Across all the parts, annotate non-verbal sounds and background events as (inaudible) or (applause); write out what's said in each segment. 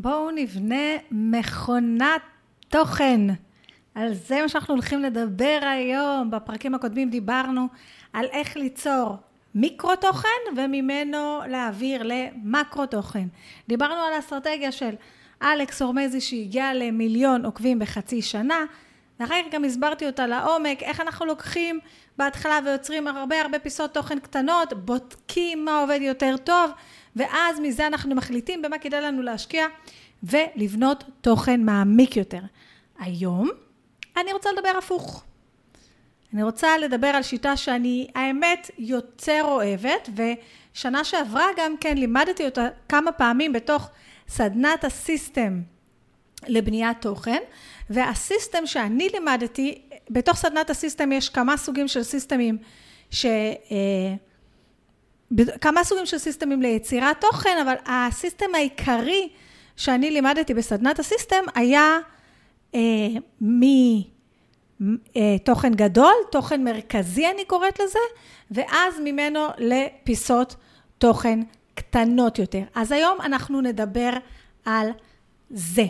בואו נבנה מכונת תוכן. על זה מה שאנחנו הולכים לדבר היום. בפרקים הקודמים דיברנו על איך ליצור מיקרו תוכן וממנו להעביר למקרו תוכן. דיברנו על האסטרטגיה של אלכס אורמזי שהגיע למיליון עוקבים בחצי שנה. ואחר כך גם הסברתי אותה לעומק, איך אנחנו לוקחים בהתחלה ויוצרים הרבה הרבה פיסות תוכן קטנות, בודקים מה עובד יותר טוב, ואז מזה אנחנו מחליטים במה כדאי לנו להשקיע ולבנות תוכן מעמיק יותר. היום אני רוצה לדבר הפוך. אני רוצה לדבר על שיטה שאני האמת יותר אוהבת, ושנה שעברה גם כן לימדתי אותה כמה פעמים בתוך סדנת הסיסטם לבניית תוכן, והסיסטם שאני לימדתי, בתוך סדנת הסיסטם יש כמה סוגים של סיסטמים, ש... אה, כמה סוגים של סיסטמים ליצירת תוכן, אבל הסיסטם העיקרי שאני לימדתי בסדנת הסיסטם היה אה, מתוכן אה, גדול, תוכן מרכזי אני קוראת לזה, ואז ממנו לפיסות תוכן קטנות יותר. אז היום אנחנו נדבר על זה.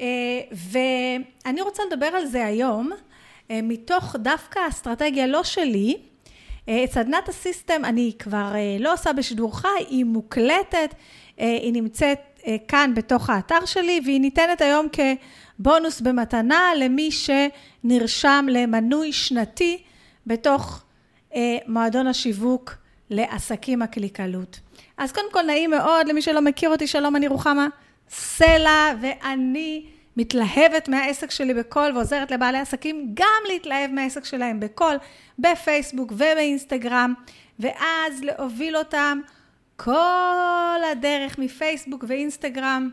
אה, ואני רוצה לדבר על זה היום, אה, מתוך דווקא אסטרטגיה לא שלי, אה, את סדנת הסיסטם אני כבר לא עושה בשידור חי, היא מוקלטת, היא נמצאת כאן בתוך האתר שלי, והיא ניתנת היום כבונוס במתנה למי שנרשם למנוי שנתי בתוך מועדון השיווק לעסקים הקליקלות. אז קודם כל נעים מאוד, למי שלא מכיר אותי, שלום, אני רוחמה סלע, ואני מתלהבת מהעסק שלי בקול ועוזרת לבעלי עסקים גם להתלהב מהעסק שלהם בקול, בפייסבוק ובאינסטגרם, ואז להוביל אותם כל הדרך מפייסבוק ואינסטגרם,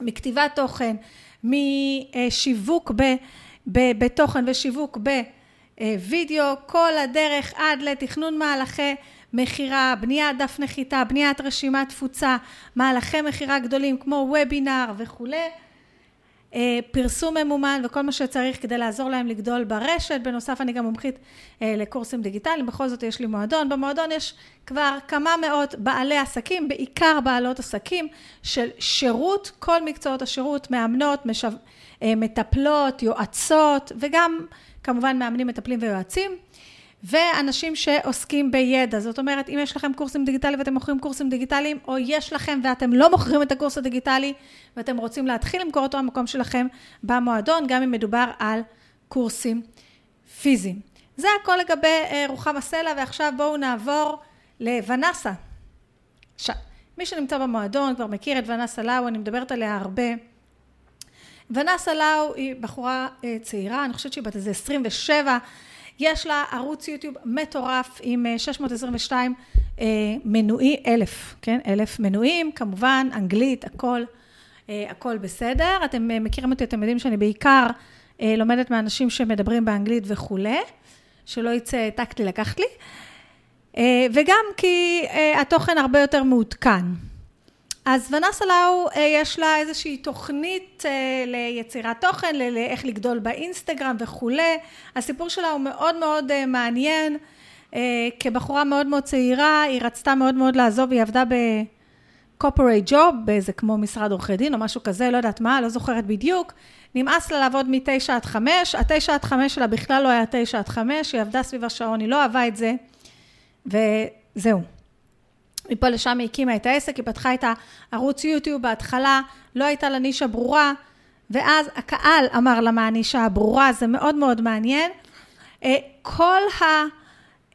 מכתיבת תוכן, משיווק ב, ב, בתוכן ושיווק בווידאו, כל הדרך עד לתכנון מהלכי מכירה, בניית דף נחיתה, בניית רשימת תפוצה, מהלכי מכירה גדולים כמו וובינר וכולי. אה, פרסום ממומן וכל מה שצריך כדי לעזור להם לגדול ברשת. בנוסף, אני גם מומחית אה, לקורסים דיגיטליים, בכל זאת יש לי מועדון. במועדון יש כבר כמה מאות בעלי עסקים, בעיקר בעלות עסקים של שירות, כל מקצועות השירות, מאמנות, משו... אה, מטפלות, יועצות, וגם כמובן מאמנים, מטפלים ויועצים. ואנשים שעוסקים בידע. זאת אומרת, אם יש לכם קורסים דיגיטליים ואתם מוכרים קורסים דיגיטליים, או יש לכם ואתם לא מוכרים את הקורס הדיגיטלי, ואתם רוצים להתחיל למכור אותו במקום שלכם במועדון, גם אם מדובר על קורסים פיזיים. זה הכל לגבי אה, רוחמה סלע, ועכשיו בואו נעבור לוונסה. עכשיו, מי שנמצא במועדון כבר מכיר את ונסה לאו, אני מדברת עליה הרבה. ונסה לאו היא בחורה אה, צעירה, אני חושבת שהיא בת איזה 27, יש לה ערוץ יוטיוב מטורף עם 622 אה, אה, מנויים, אלף, כן? אלף מנויים, כמובן, אנגלית, הכל, אה, הכל בסדר. אתם מכירים אותי, אתם יודעים שאני בעיקר לומדת מאנשים שמדברים באנגלית וכולי, שלא יצא טקט לי לקחת לי. וגם כי התוכן הרבה יותר מעודכן. אז ונסה לאו, אה, יש לה איזושהי תוכנית אה, ליצירת תוכן, לאיך לגדול באינסטגרם וכולי. הסיפור שלה הוא מאוד מאוד אה, מעניין. כבחורה מאוד מאוד צעירה, היא רצתה מאוד מאוד לעזוב, היא עבדה ב-corporate job, באיזה כמו משרד עורכי דין או משהו כזה, לא יודעת מה, לא זוכרת בדיוק. נמאס לה לעבוד מתשע עד חמש, התשע עד חמש שלה בכלל לא היה תשע עד חמש, היא עבדה סביב השעון, היא לא אהבה את זה, וזהו. מפה לשם היא הקימה את העסק, היא פתחה את הערוץ יוטיוב, בהתחלה לא הייתה לה נישה ברורה, ואז הקהל אמר לה מה הנישה הברורה, זה מאוד מאוד מעניין. אה, כל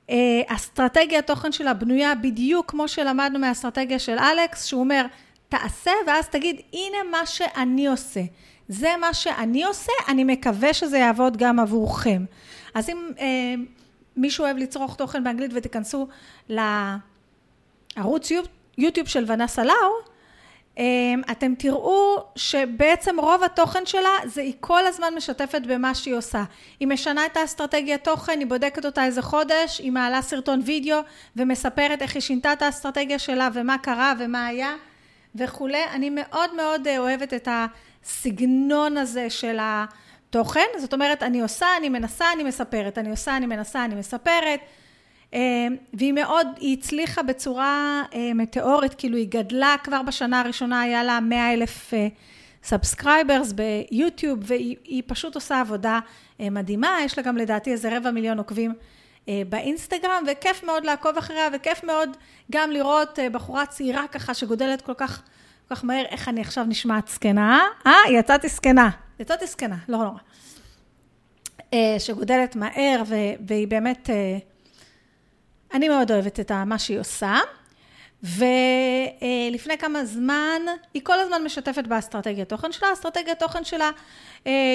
האסטרטגיה התוכן שלה בנויה בדיוק כמו שלמדנו מהאסטרטגיה של אלכס, שהוא אומר, תעשה ואז תגיד, הנה מה שאני עושה. זה מה שאני עושה, אני מקווה שזה יעבוד גם עבורכם. אז אם אה, מישהו אוהב לצרוך תוכן באנגלית ותיכנסו ל... ערוץ יוטיוב של ונסה לאו, אמ, אתם תראו שבעצם רוב התוכן שלה זה היא כל הזמן משתפת במה שהיא עושה. היא משנה את האסטרטגיה תוכן, היא בודקת אותה איזה חודש, היא מעלה סרטון וידאו ומספרת איך היא שינתה את האסטרטגיה שלה ומה קרה ומה היה וכולי. אני מאוד מאוד אוהבת את הסגנון הזה של התוכן, זאת אומרת אני עושה, אני מנסה, אני מספרת, אני עושה, אני מנסה, אני מספרת. והיא מאוד, היא הצליחה בצורה מטאורית, כאילו היא גדלה כבר בשנה הראשונה, היה לה 100 אלף subscribers ביוטיוב, והיא פשוט עושה עבודה מדהימה, יש לה גם לדעתי איזה רבע מיליון עוקבים באינסטגרם, וכיף מאוד לעקוב אחריה, וכיף מאוד גם לראות בחורה צעירה ככה שגודלת כל כך, כל כך מהר, איך אני עכשיו נשמעת זקנה, אה? יצאתי זקנה, יצאתי זקנה, לא נורא. שגודלת מהר, והיא באמת, אני מאוד אוהבת את מה שהיא עושה. ולפני כמה זמן, היא כל הזמן משתפת באסטרטגיית תוכן שלה, אסטרטגיית תוכן שלה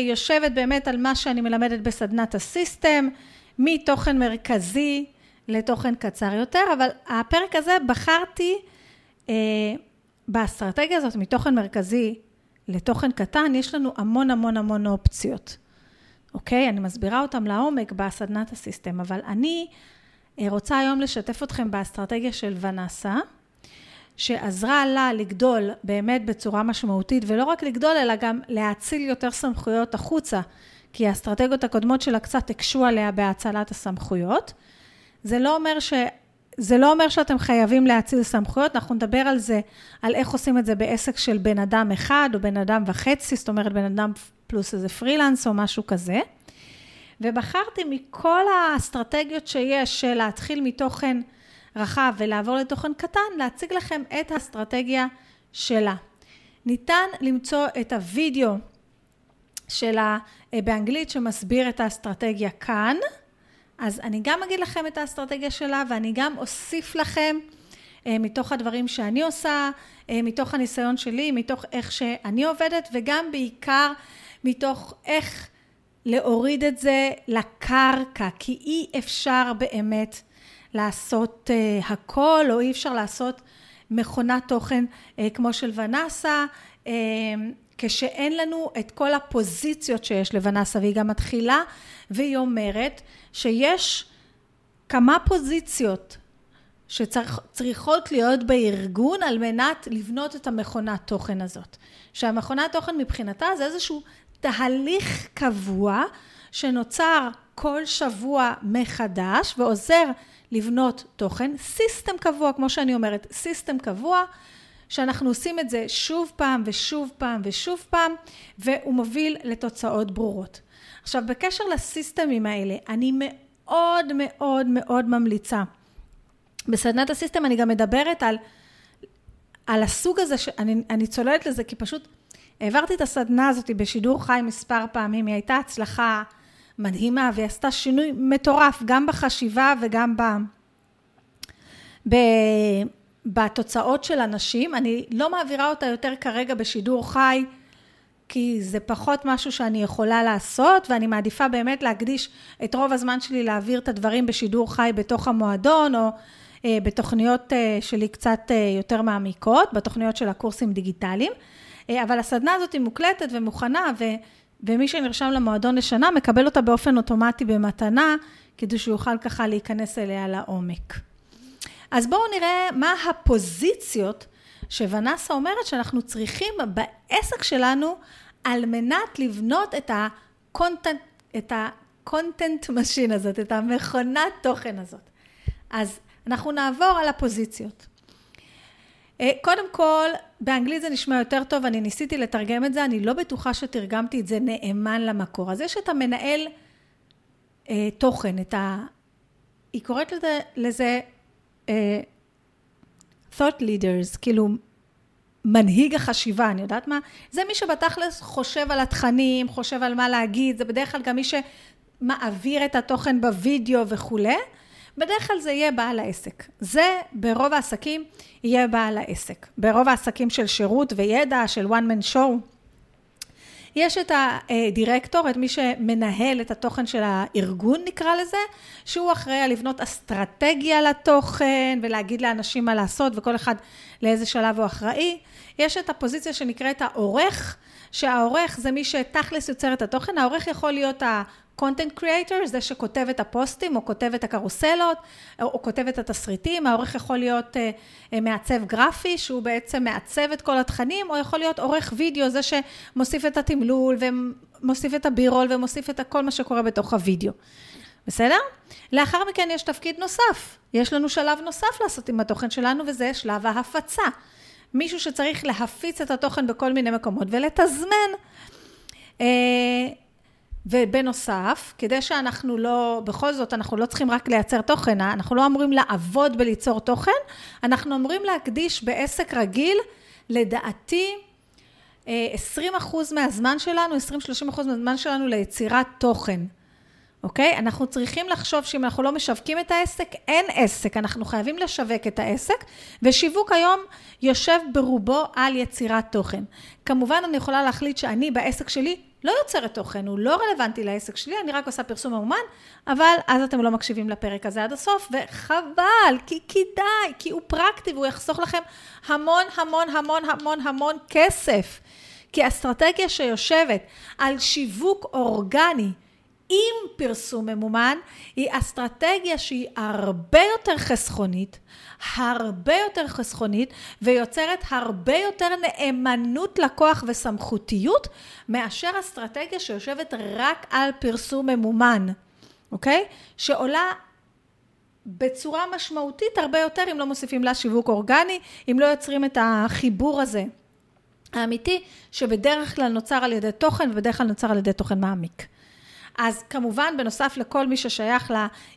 יושבת באמת על מה שאני מלמדת בסדנת הסיסטם, מתוכן מרכזי לתוכן קצר יותר, אבל הפרק הזה בחרתי באסטרטגיה הזאת, מתוכן מרכזי לתוכן קטן, יש לנו המון המון המון אופציות, אוקיי? אני מסבירה אותם לעומק בסדנת הסיסטם, אבל אני רוצה היום לשתף אתכם באסטרטגיה של ונסה, שעזרה לה לגדול באמת בצורה משמעותית, ולא רק לגדול, אלא גם להאציל יותר סמכויות החוצה, כי האסטרטגיות הקודמות שלה קצת הקשו עליה בהאצלת הסמכויות. זה לא אומר ש... זה לא אומר שאתם חייבים להאציל סמכויות, אנחנו נדבר על זה, על איך עושים את זה בעסק של בן אדם אחד או בן אדם וחצי, זאת אומרת בן אדם פלוס איזה פרילנס או משהו כזה. ובחרתי מכל האסטרטגיות שיש של להתחיל מתוכן רחב ולעבור לתוכן קטן, להציג לכם את האסטרטגיה שלה. ניתן למצוא את הוידאו שלה באנגלית שמסביר את האסטרטגיה כאן. אז אני גם אגיד לכם את האסטרטגיה שלה ואני גם אוסיף לכם מתוך הדברים שאני עושה, מתוך הניסיון שלי, מתוך איך שאני עובדת וגם בעיקר מתוך איך להוריד את זה לקרקע, כי אי אפשר באמת לעשות uh, הכל, או אי אפשר לעשות מכונת תוכן uh, כמו של ונסה, uh, כשאין לנו את כל הפוזיציות שיש לונסה, והיא גם מתחילה והיא אומרת שיש כמה פוזיציות שצריכות להיות בארגון על מנת לבנות את המכונת תוכן הזאת. שהמכונת תוכן מבחינתה זה איזשהו תהליך קבוע שנוצר כל שבוע מחדש ועוזר לבנות תוכן, system קבוע, כמו שאני אומרת, system קבוע, שאנחנו עושים את זה שוב פעם ושוב פעם ושוב פעם, והוא מוביל לתוצאות ברורות. עכשיו, בקשר ל system ים האלה, אני מאוד מאוד מאוד ממליצה. בסדנת ה system אני גם מדברת על, על הסוג הזה, שאני, אני צוללת לזה, כי פשוט העברתי את הסדנה הזאת בשידור חי מספר פעמים, היא הייתה הצלחה מדהימה, והיא עשתה שינוי מטורף, גם בחשיבה וגם ב... ב... בתוצאות של אנשים. אני לא מעבירה אותה יותר כרגע בשידור חי, כי זה פחות משהו שאני יכולה לעשות, ואני מעדיפה באמת להקדיש את רוב הזמן שלי להעביר את הדברים בשידור חי בתוך המועדון, או אה, בתוכניות אה, שלי קצת אה, יותר מעמיקות, בתוכניות של הקורסים דיגיטליים. אה, אבל הסדנה הזאת היא מוקלטת ומוכנה, ו... ומי שנרשם למועדון לשנה מקבל אותה באופן אוטומטי במתנה, כדי שהוא יוכל ככה להיכנס אליה לעומק. אז בואו נראה מה הפוזיציות שונסה אומרת שאנחנו צריכים בעסק שלנו על מנת לבנות את ה content, את ה content machine הזאת, את המכונת תוכן הזאת. אז אנחנו נעבור על הפוזיציות. אה, קודם כל, באנגלית זה נשמע יותר טוב, אני ניסיתי לתרגם את זה, אני לא בטוחה שתרגמתי את זה נאמן למקור. אז יש את המנהל אה, תוכן, את ה... היא קוראת לזה, לזה אה, thought leaders, כאילו מנהיג החשיבה, אני יודעת מה? זה מי שבתכלס חושב על התכנים, חושב על מה להגיד, זה בדרך כלל גם מי שמעביר את התוכן בווידאו וכולי. בדרך כלל זה יהיה בעל העסק. זה ברוב העסקים יהיה בעל העסק. ברוב העסקים של שירות וידע, של one man show. יש את הדירקטור, את מי שמנהל את התוכן של הארגון נקרא לזה, שהוא אחראי על לבנות אסטרטגיה לתוכן ולהגיד לאנשים מה לעשות וכל אחד לאיזה שלב הוא אחראי. יש את הפוזיציה שנקראת העורך, שהעורך זה מי שתכלס יוצר את התוכן, העורך יכול להיות content creator, זה שכותב את הפוסטים או כותב את הקרוסלות או, או כותב את התסריטים, העורך יכול להיות uh, מעצב גרפי שהוא בעצם מעצב את כל התכנים, או יכול להיות עורך וידאו, זה שמוסיף את התמלול ומוסיף את הבירול ומוסיף את כל מה שקורה בתוך הוידאו. בסדר? לאחר מכן יש תפקיד נוסף. יש לנו שלב נוסף לעשות עם התוכן שלנו, וזה שלב ההפצה. מישהו שצריך להפיץ את התוכן בכל מיני מקומות ולתזמן. ובנוסף, כדי שאנחנו לא, בכל זאת, אנחנו לא צריכים רק לייצר תוכן, אה? אנחנו לא אמורים לעבוד בליצור תוכן, אנחנו אמורים להקדיש בעסק רגיל, לדעתי, 20 אה, מהזמן שלנו, 20-30 מהזמן שלנו ליצירת תוכן. אוקיי? אנחנו צריכים לחשוב שאם אנחנו לא משווקים את העסק, אין עסק, אנחנו חייבים לשווק את העסק, ושיווק היום יושב ברובו על יצירת תוכן. כמובן, אני יכולה להחליט שאני בעסק שלי לא יוצרת תוכן, הוא לא רלוונטי לעסק שלי, אני רק עושה פרסום מאומן, אבל אז אתם לא מקשיבים לפרק הזה עד הסוף, וחבל, כי כדאי, כי הוא פרקטי והוא יחסוך לכם המון המון המון המון המון כסף. כי אסטרטגיה שיושבת על שיווק אורגני, עם פרסום ממומן, היא אסטרטגיה שהיא הרבה יותר חסכונית, הרבה יותר חסכונית, ויוצרת הרבה יותר נאמנות לקוח וסמכותיות, מאשר אסטרטגיה שיושבת רק על פרסום ממומן, אוקיי? שעולה בצורה משמעותית הרבה יותר אם לא מוסיפים לה שיווק אורגני, אם לא יוצרים את החיבור הזה. האמיתי, שבדרך כלל נוצר על ידי תוכן ובדרך כלל נוצר על ידי תוכן מעמיק. אז כמובן, בנוסף לכל מי ששייך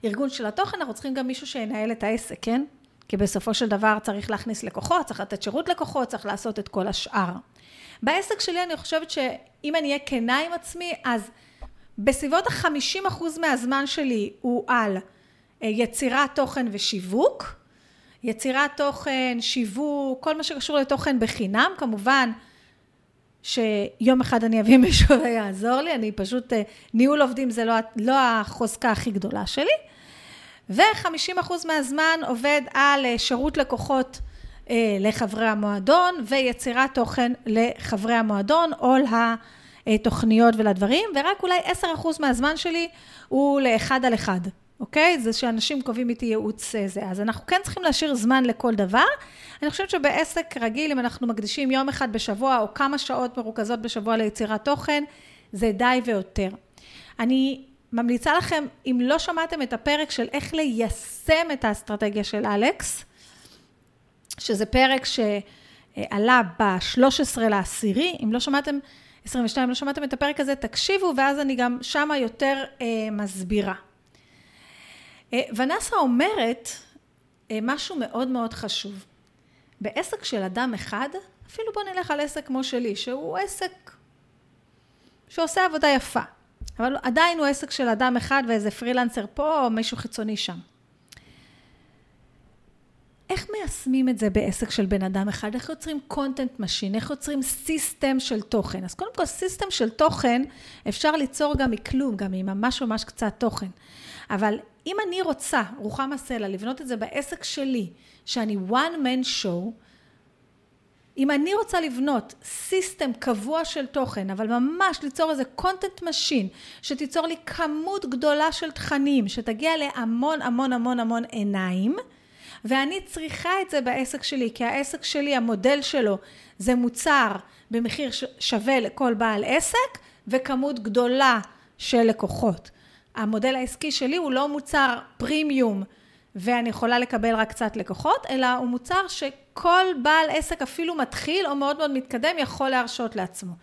לארגון של התוכן, אנחנו צריכים גם מישהו שינהל את העסק, כן? כי בסופו של דבר צריך להכניס לקוחות, צריך לתת שירות לקוחות, צריך לעשות את כל השאר. בעסק שלי אני חושבת שאם אני אהיה כנה עם עצמי, אז בסביבות ה-50% מהזמן שלי הוא על אה, יצירת תוכן ושיווק. יצירת תוכן, שיווק, כל מה שקשור לתוכן בחינם, כמובן שיום אחד אני אביא (laughs) מישהו ויעזור לי, אני פשוט, אה, ניהול עובדים זה לא, לא החוזקה הכי גדולה שלי. ו-50% מהזמן עובד על אה, שירות לקוחות אה, לחברי המועדון ויצירת תוכן לחברי המועדון או לתוכניות ולדברים, ורק אולי 10% מהזמן שלי הוא לאחד על אחד. אוקיי? זה שאנשים קובעים איתי ייעוץ אה, זה. אז אנחנו כן צריכים להשאיר זמן לכל דבר. אני חושבת שבעסק רגיל, אם אנחנו מקדישים יום אחד בשבוע או כמה שעות מרוכזות בשבוע ליצירת תוכן, זה די ויותר. אני ממליצה לכם, אם לא שמעתם את הפרק של איך ליישם את האסטרטגיה של אלכס, שזה פרק שעלה ב-13 לעשירי, אם לא שמעתם, 22, אם לא שמעתם את הפרק הזה, תקשיבו, ואז אני גם שמה יותר אה, מסבירה. אה, ונסה אומרת אה, משהו מאוד מאוד חשוב. בעסק של אדם אחד, אפילו בוא נלך על עסק כמו שלי, שהוא עסק שעושה עבודה יפה, אבל עדיין הוא עסק של אדם אחד ואיזה פרילנסר פה או מישהו חיצוני שם. איך מיישמים את זה בעסק של בן אדם אחד? איך יוצרים content machine? איך יוצרים system של תוכן? אז קודם כל, system של תוכן אפשר ליצור גם מכלום, גם עם ממש ממש קצת תוכן. אבל אם אני רוצה, רוחמה סלע, לבנות את זה בעסק שלי, שאני one man show, אם אני רוצה לבנות סיסטם קבוע של תוכן, אבל ממש ליצור איזה content machine, שתיצור לי כמות גדולה של תכנים, שתגיע להמון המון המון המון עיניים, ואני צריכה את זה בעסק שלי, כי העסק שלי, המודל שלו, זה מוצר במחיר שווה לכל בעל עסק, וכמות גדולה של לקוחות. המודל העסקי שלי הוא לא מוצר פרימיום ואני יכולה לקבל רק קצת לקוחות, אלא הוא מוצר שכל בעל עסק אפילו מתחיל או מאוד מאוד מתקדם יכול להרשות לעצמו.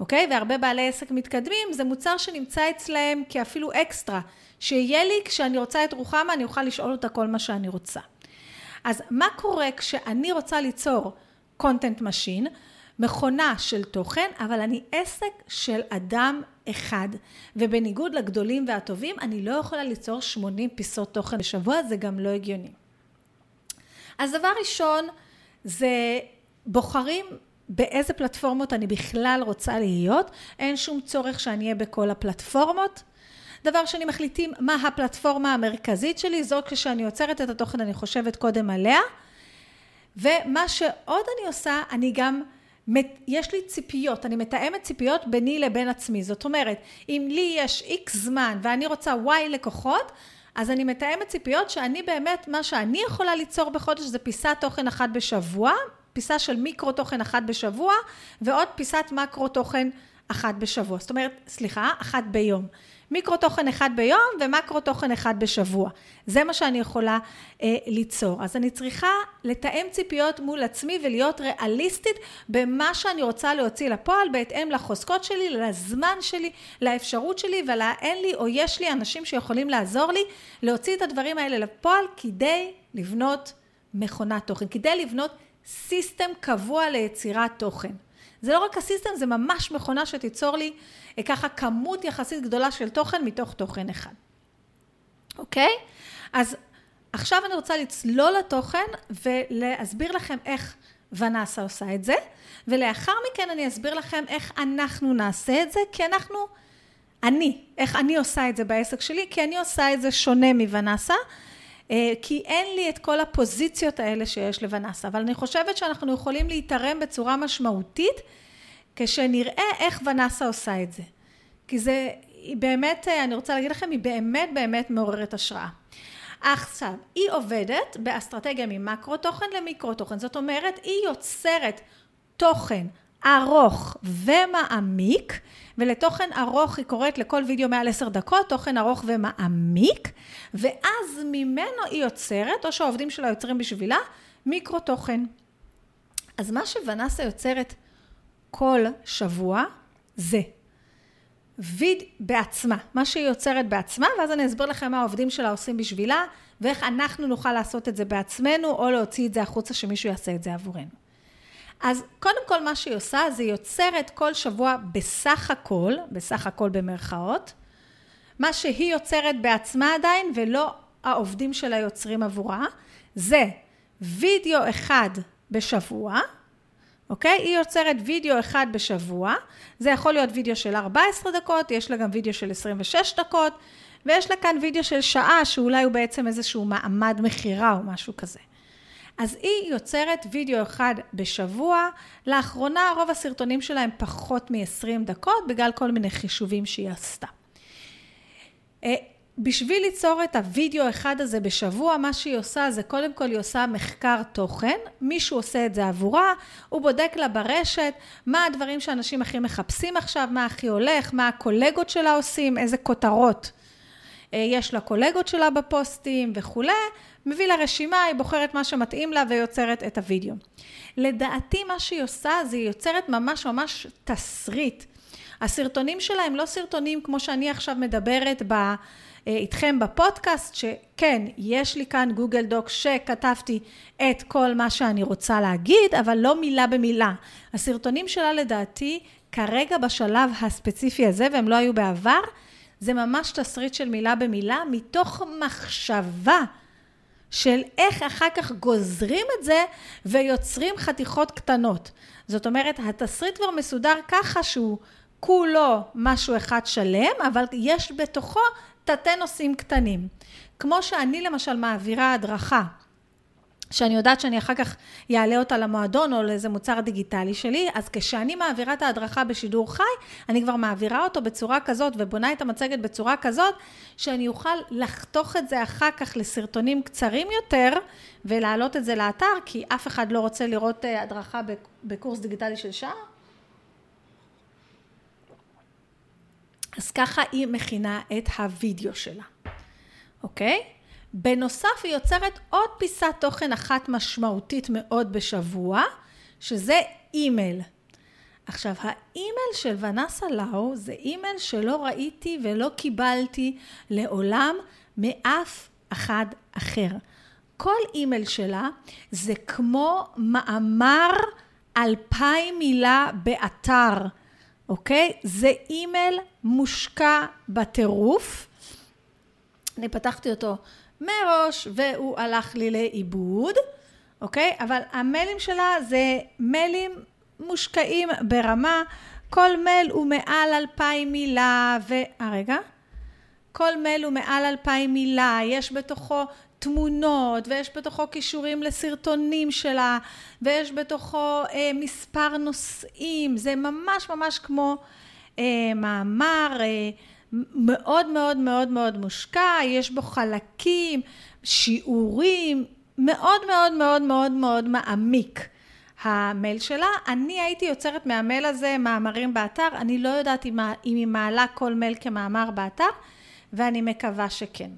אוקיי? והרבה בעלי עסק מתקדמים, זה מוצר שנמצא אצלהם כאפילו אקסטרה, שיהיה לי כשאני רוצה את רוחמה, אני אוכל לשאול אותה כל מה שאני רוצה. אז מה קורה כשאני רוצה ליצור content machine? מכונה של תוכן, אבל אני עסק של אדם אחד. ובניגוד לגדולים והטובים, אני לא יכולה ליצור 80 פיסות תוכן בשבוע, זה גם לא הגיוני. אז דבר ראשון, זה בוחרים באיזה פלטפורמות אני בכלל רוצה להיות. אין שום צורך שאני אהיה בכל הפלטפורמות. דבר שני, מחליטים מה הפלטפורמה המרכזית שלי, זאת כשאני יוצרת את התוכן, אני חושבת קודם עליה. ומה שעוד אני עושה, אני גם יש לי ציפיות, אני מתאמת ציפיות ביני לבין עצמי. זאת אומרת, אם לי יש איקס זמן ואני רוצה וואי לקוחות, אז אני מתאמת ציפיות שאני באמת, מה שאני יכולה ליצור בחודש זה פיסת תוכן אחת בשבוע, פיסה של מיקרו תוכן אחת בשבוע, ועוד פיסת מקרו תוכן אחת בשבוע. זאת אומרת, סליחה, אחת ביום. מיקרו תוכן אחד ביום ומקרו תוכן אחד בשבוע. זה מה שאני יכולה אה, ליצור. אז אני צריכה לתאם ציפיות מול עצמי ולהיות ריאליסטית במה שאני רוצה להוציא לפועל בהתאם לחוזקות שלי, לזמן שלי, לאפשרות שלי ולאין לי או יש לי אנשים שיכולים לעזור לי להוציא את הדברים האלה לפועל כדי לבנות מכונת תוכן, כדי לבנות סיסטם קבוע ליצירת תוכן. זה לא רק הסיסטם, זה ממש מכונה שתיצור לי ככה כמות יחסית גדולה של תוכן מתוך תוכן אחד. אוקיי? אז עכשיו אני רוצה לצלול לתוכן ולהסביר לכם איך ונסה עושה את זה, ולאחר מכן אני אסביר לכם איך אנחנו נעשה את זה, כי אנחנו, אני, איך אני עושה את זה בעסק שלי, כי אני עושה את זה שונה מוונסה. אה, כי אין לי את כל הפוזיציות האלה שיש לוונסה, אבל אני חושבת שאנחנו יכולים להתערם בצורה משמעותית כשנראה איך ונסה עושה את זה. כי זה, היא באמת, אני רוצה להגיד לכם, היא באמת באמת מעוררת השראה. עכשיו, היא עובדת באסטרטגיה ממקרו תוכן למיקרו תוכן, זאת אומרת, היא יוצרת תוכן ארוך ומעמיק, ולתוכן ארוך היא קוראת לכל וידאו מעל עשר דקות, תוכן ארוך ומעמיק, ואז ממנו היא יוצרת, או שהעובדים שלה יוצרים בשבילה, מיקרו תוכן. אז מה שונסה יוצרת כל שבוע זה ויד בעצמה, מה שהיא יוצרת בעצמה, ואז אני אסביר לכם מה העובדים שלה עושים בשבילה, ואיך אנחנו נוכל לעשות את זה בעצמנו, או להוציא את זה החוצה שמישהו יעשה את זה עבורנו. אז קודם כל מה שהיא עושה זה יוצרת כל שבוע בסך הכל, בסך הכל במרכאות, מה שהיא יוצרת בעצמה עדיין ולא העובדים שלה יוצרים עבורה, זה וידאו אחד בשבוע, אוקיי? היא יוצרת וידאו אחד בשבוע, זה יכול להיות וידאו של 14 דקות, יש לה גם וידאו של 26 דקות, ויש לה כאן וידאו של שעה, שאולי הוא בעצם איזשהו מעמד מכירה או משהו כזה. אז היא יוצרת וידאו אחד בשבוע, לאחרונה רוב הסרטונים שלהם פחות מ-20 דקות, בגלל כל מיני חישובים שהיא עשתה. בשביל ליצור את הוידאו אחד הזה בשבוע, מה שהיא עושה זה קודם כל היא עושה מחקר תוכן, מישהו עושה את זה עבורה, הוא בודק לה ברשת מה הדברים שאנשים הכי מחפשים עכשיו, מה הכי הולך, מה הקולגות שלה עושים, איזה כותרות אה, יש לקולגות שלה בפוסטים וכולי, מביא לה רשימה, היא בוחרת מה שמתאים לה ויוצרת את הוידאו. לדעתי מה שהיא עושה זה היא יוצרת ממש ממש תסריט. הסרטונים שלה הם לא סרטונים כמו שאני עכשיו מדברת ב... אה, איתכם בפודקאסט, שכן, יש לי כאן גוגל דוק שכתבתי את כל מה שאני רוצה להגיד, אבל לא מילה במילה. הסרטונים שלה לדעתי, כרגע בשלב הספציפי הזה, והם לא היו בעבר, זה ממש תסריט של מילה במילה, מתוך מחשבה של איך אחר כך גוזרים את זה ויוצרים חתיכות קטנות. זאת אומרת, התסריט כבר מסודר ככה שהוא כולו משהו אחד שלם, אבל יש בתוכו תתי נושאים קטנים. כמו שאני למשל מעבירה הדרכה שאני יודעת שאני אחר כך אעלה אותה למועדון או לאיזה מוצר דיגיטלי שלי, אז כשאני מעבירה את ההדרכה בשידור חי, אני כבר מעבירה אותו בצורה כזאת ובונה את המצגת בצורה כזאת, שאני אוכל לחתוך את זה אחר כך לסרטונים קצרים יותר ולהעלות את זה לאתר, כי אף אחד לא רוצה לראות אה, הדרכה בקורס דיגיטלי של שעה. אז ככה היא מכינה את הוידאו שלה, אוקיי? בנוסף היא יוצרת עוד פיסת תוכן אחת משמעותית מאוד בשבוע, שזה אימייל. עכשיו, האימייל של ונסה לאו זה אימייל שלא ראיתי ולא קיבלתי לעולם מאף אחד אחר. כל אימייל שלה זה כמו מאמר אלפיים מילה באתר, אוקיי? זה אימייל מושקע בטירוף. אני פתחתי אותו מראש והוא הלך לי לאיבוד, אוקיי? אבל המיילים שלה זה מיילים מושקעים ברמה, כל מייל הוא מעל אלפיים מילה, והרגע, כל מייל הוא מעל אלפיים מילה, יש בתוכו תמונות, ויש בתוכו קישורים לסרטונים שלה, ויש בתוכו אה, מספר נושאים, זה ממש ממש כמו אה, מאמר, אה, מאוד מאוד מאוד מאוד מושקע, יש בו חלקים, שיעורים, מאוד מאוד מאוד מאוד מאוד מעמיק המייל שלה. אני הייתי יוצרת מהמייל הזה מאמרים באתר, אני לא יודעת אם, אם היא מעלה כל מייל כמאמר באתר, ואני מקווה שכן.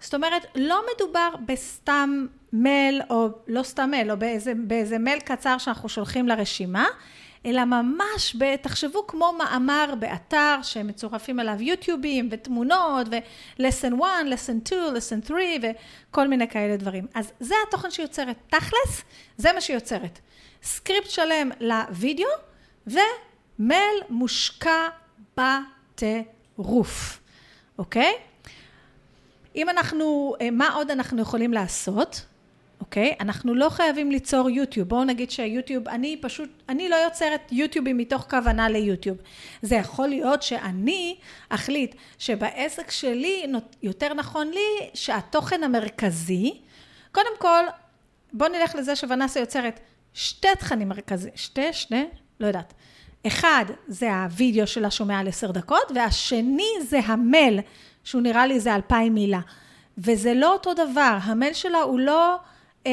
זאת אומרת, לא מדובר בסתם מייל, או לא סתם מייל, או באיזה, באיזה מייל קצר שאנחנו שולחים לרשימה, אלא ממש, ב, תחשבו כמו מאמר באתר שמצורפים אליו יוטיובים ותמונות ו-lesson 1, lesson 2, lesson 3 וכל מיני כאלה דברים. אז זה התוכן שיוצרת. תכלס, זה מה שיוצרת. script שלם לוידאו ומייל מושקע בטירוף, אוקיי? אם אנחנו, אה, מה עוד אנחנו יכולים לעשות? אוקיי? אנחנו לא חייבים ליצור יוטיוב. בואו נגיד שיוטיוב, אני פשוט, אני לא יוצרת יוטיובים מתוך כוונה ליוטיוב. זה יכול להיות שאני אחליט שבעסק שלי, יותר נכון לי, שהתוכן המרכזי, קודם כל, בואו נלך לזה שוואנסה יוצרת שתי תכנים מרכזיים, שתי, שני, לא יודעת. אחד זה הווידאו שלה שהוא מעל עשר דקות, והשני זה המייל, שהוא נראה לי זה אלפיים מילה. וזה לא אותו דבר, המייל שלה הוא לא אה,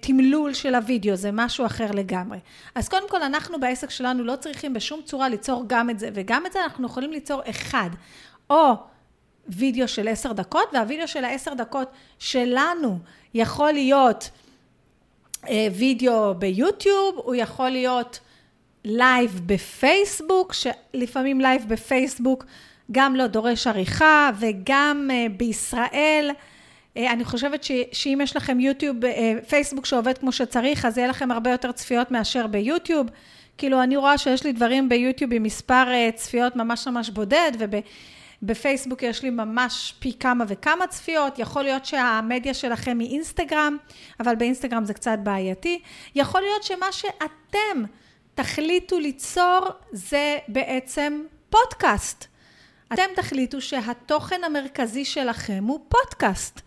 תמלול של הוידאו, זה משהו אחר לגמרי. אז קודם כל, אנחנו בעסק שלנו לא צריכים בשום צורה ליצור גם את זה, וגם את זה אנחנו יכולים ליצור אחד, או וידאו של עשר דקות, והווידאו של העשר דקות שלנו יכול להיות אה, וידאו ביוטיוב, הוא יכול להיות לייב בפייסבוק, שלפעמים לייב בפייסבוק גם לא דורש עריכה, וגם אה, בישראל, אה, אני חושבת ש, שאם יש לכם יוטיוב, אה, פייסבוק שעובד כמו שצריך, אז יהיה לכם הרבה יותר צפיות מאשר ביוטיוב. כאילו, אני רואה שיש לי דברים ביוטיוב עם מספר צפיות ממש ממש בודד, ובפייסבוק יש לי ממש פי כמה וכמה צפיות. יכול להיות שהמדיה שלכם היא אינסטגרם, אבל באינסטגרם זה קצת בעייתי. יכול להיות שמה שאתם תחליטו ליצור זה בעצם פודקאסט. אתם תחליטו שהתוכן המרכזי שלכם הוא פודקאסט.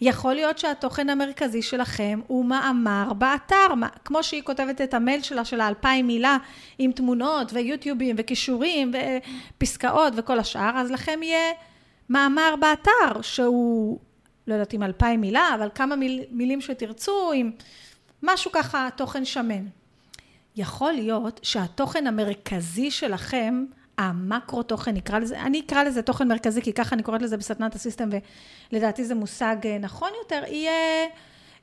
יכול להיות שהתוכן המרכזי שלכם הוא מאמר באתר, כמו שהיא כותבת את המייל שלה של האלפיים מילה עם תמונות ויוטיובים וכישורים ופסקאות וכל השאר, אז לכם יהיה מאמר באתר שהוא, לא יודעת אם אלפיים מילה, אבל כמה מיל, מילים שתרצו, עם משהו ככה תוכן שמן. יכול להיות שהתוכן המרכזי שלכם המקרו תוכן, נקרא לזה, אני אקרא לזה תוכן מרכזי, כי ככה אני קוראת לזה בסדנת הסיסטם, ולדעתי זה מושג אה, נכון יותר, יהיה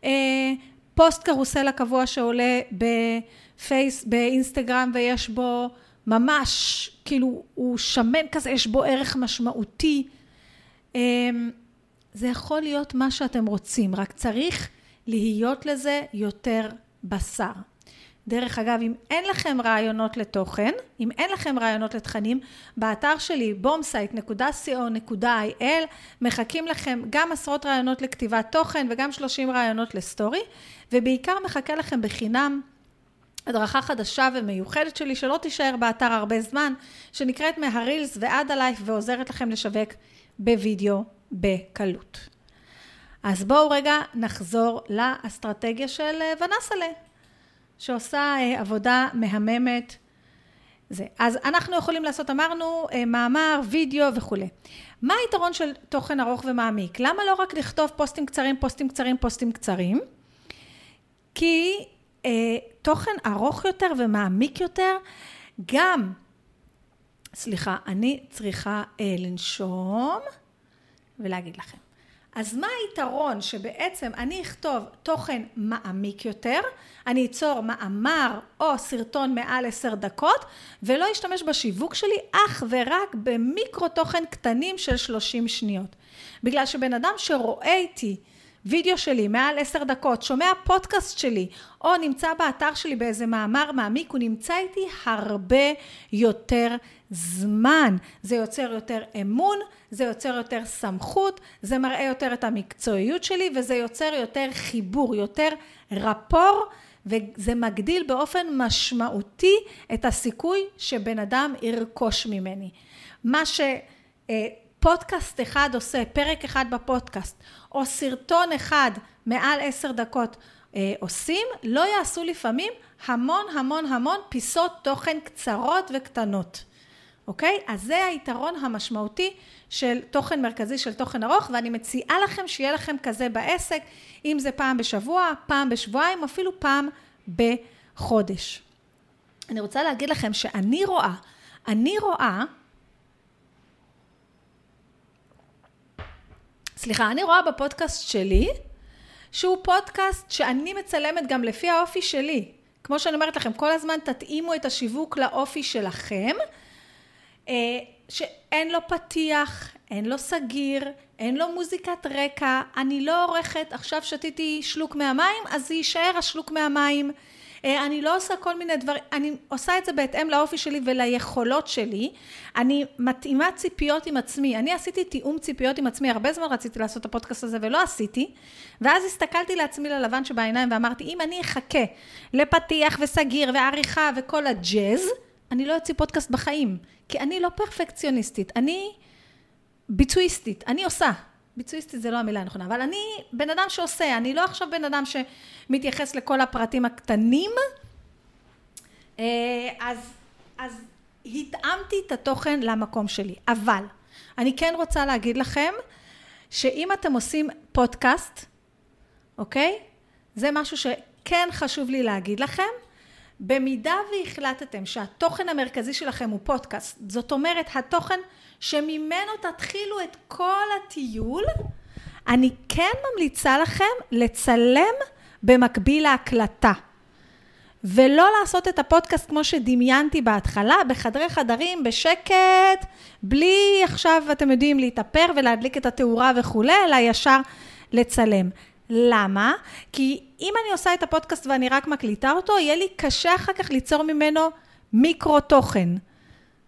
אה, פוסט קרוסלה קבוע שעולה בפייס, באינסטגרם, ויש בו ממש, כאילו, הוא שמן כזה, יש בו ערך משמעותי. אה, זה יכול להיות מה שאתם רוצים, רק צריך להיות לזה יותר בשר. דרך אגב, אם אין לכם רעיונות לתוכן, אם אין לכם רעיונות לתכנים, באתר שלי bombsite.co.il מחכים לכם גם עשרות רעיונות לכתיבת תוכן וגם 30 רעיונות לסטורי, ובעיקר מחכה לכם בחינם הדרכה חדשה ומיוחדת שלי, שלא תישאר באתר הרבה זמן, שנקראת מהרילס ועד הלייף ועוזרת לכם לשווק בווידאו בקלות. אז בואו רגע נחזור לאסטרטגיה של אה, ונסלה. שעושה אה, עבודה מהממת. זה. אז אנחנו יכולים לעשות, אמרנו, אה, מאמר, וידאו וכולי. מה היתרון של תוכן ארוך ומעמיק? למה לא רק לכתוב פוסטים קצרים, פוסטים קצרים, פוסטים קצרים? כי אה, תוכן ארוך יותר ומעמיק יותר, גם, סליחה, אני צריכה אה, לנשום ולהגיד לכם. אז מה היתרון שבעצם אני אכתוב תוכן מעמיק יותר, אני אצור מאמר או סרטון מעל עשר דקות ולא אשתמש בשיווק שלי אך ורק במיקרו תוכן קטנים של שלושים שניות. בגלל שבן אדם שרואה איתי וידאו שלי מעל עשר דקות, שומע פודקאסט שלי, או נמצא באתר שלי באיזה מאמר מעמיק, הוא נמצא איתי הרבה יותר זמן. זה יוצר יותר אמון, זה יוצר יותר סמכות, זה מראה יותר את המקצועיות שלי, וזה יוצר יותר חיבור, יותר רפור, וזה מגדיל באופן משמעותי את הסיכוי שבן אדם ירכוש ממני. מה ש... פודקאסט אחד עושה, פרק אחד בפודקאסט, או סרטון אחד מעל עשר דקות אה, עושים, לא יעשו לפעמים המון המון המון פיסות תוכן קצרות וקטנות. אוקיי? אז זה היתרון המשמעותי של תוכן מרכזי, של תוכן ארוך, ואני מציעה לכם שיהיה לכם כזה בעסק, אם זה פעם בשבוע, פעם בשבועיים, אפילו פעם חודש. אני רוצה להגיד לכם שאני רואה, אני רואה, סליחה, אני רואה בפודקאסט שלי, שהוא פודקאסט שאני מצלמת גם לפי האופי שלי. כמו שאני אומרת לכם, כל הזמן תתאימו את השיווק לאופי שלכם, אה, שאין לו פתיח, אין לו סגיר, אין לו מוזיקת רקע, אני לא עורכת, עכשיו שתיתי שלוק מהמים, אז זה יישאר השלוק מהמים. אה, אני לא עושה כל מיני דברים, אני עושה את זה בהתאם לאופי שלי וליכולות שלי. אני מתאימה ציפיות עם עצמי. אני עשיתי תיאום ציפיות עם עצמי, הרבה זמן רציתי לעשות את הפודקאסט הזה ולא עשיתי. ואז הסתכלתי לעצמי ללבן שבעיניים ואמרתי, אם אני אחכה לפתיח וסגיר ועריכה וכל הג'אז, אני לא אוציא פודקאסט בחיים. כי אני לא פרפקציוניסטית, אני ביצועיסטית, אני עושה. ביצועיסטית זה לא המילה הנכונה, אבל אני בן אדם שעושה, אני לא עכשיו בן אדם שמתייחס לכל הפרטים הקטנים. אה, אז, אז התאמתי את התוכן למקום שלי. אבל אני כן רוצה להגיד לכם, שאם אתם עושים פודקאסט, אוקיי? זה משהו שכן חשוב לי להגיד לכם. במידה והחלטתם שהתוכן המרכזי שלכם הוא פודקאסט, זאת אומרת התוכן שממנו תתחילו את כל הטיול, אני כן ממליצה לכם לצלם במקביל להקלטה. ולא לעשות את הפודקאסט כמו שדמיינתי בהתחלה, בחדרי חדרים, בשקט, בלי עכשיו, אתם יודעים, להתאפר ולהדליק את התאורה וכולי, אלא ישר לצלם. למה? כי אם אני עושה את הפודקאסט ואני רק מקליטה אותו, יהיה לי קשה אחר כך ליצור ממנו מיקרו תוכן.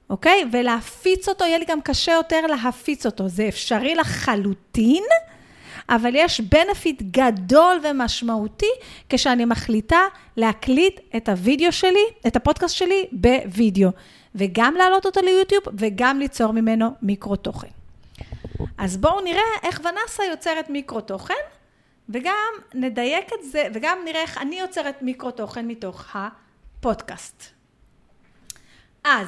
אוקיי? ולהפיץ אותו, יהיה לי גם קשה יותר להפיץ אותו. זה אפשרי לחלוטין, אבל יש בנפיט גדול ומשמעותי כשאני מחליטה להקליט את הוידאו שלי, את הפודקאסט שלי בווידאו, וגם להעלות אותו ליוטיוב וגם ליצור ממנו מיקרו תוכן. אז בואו נראה איך ונסה יוצרת מיקרו תוכן, וגם נדייק את זה, וגם נראה איך אני יוצרת מיקרו תוכן מתוך הפודקאסט. אז,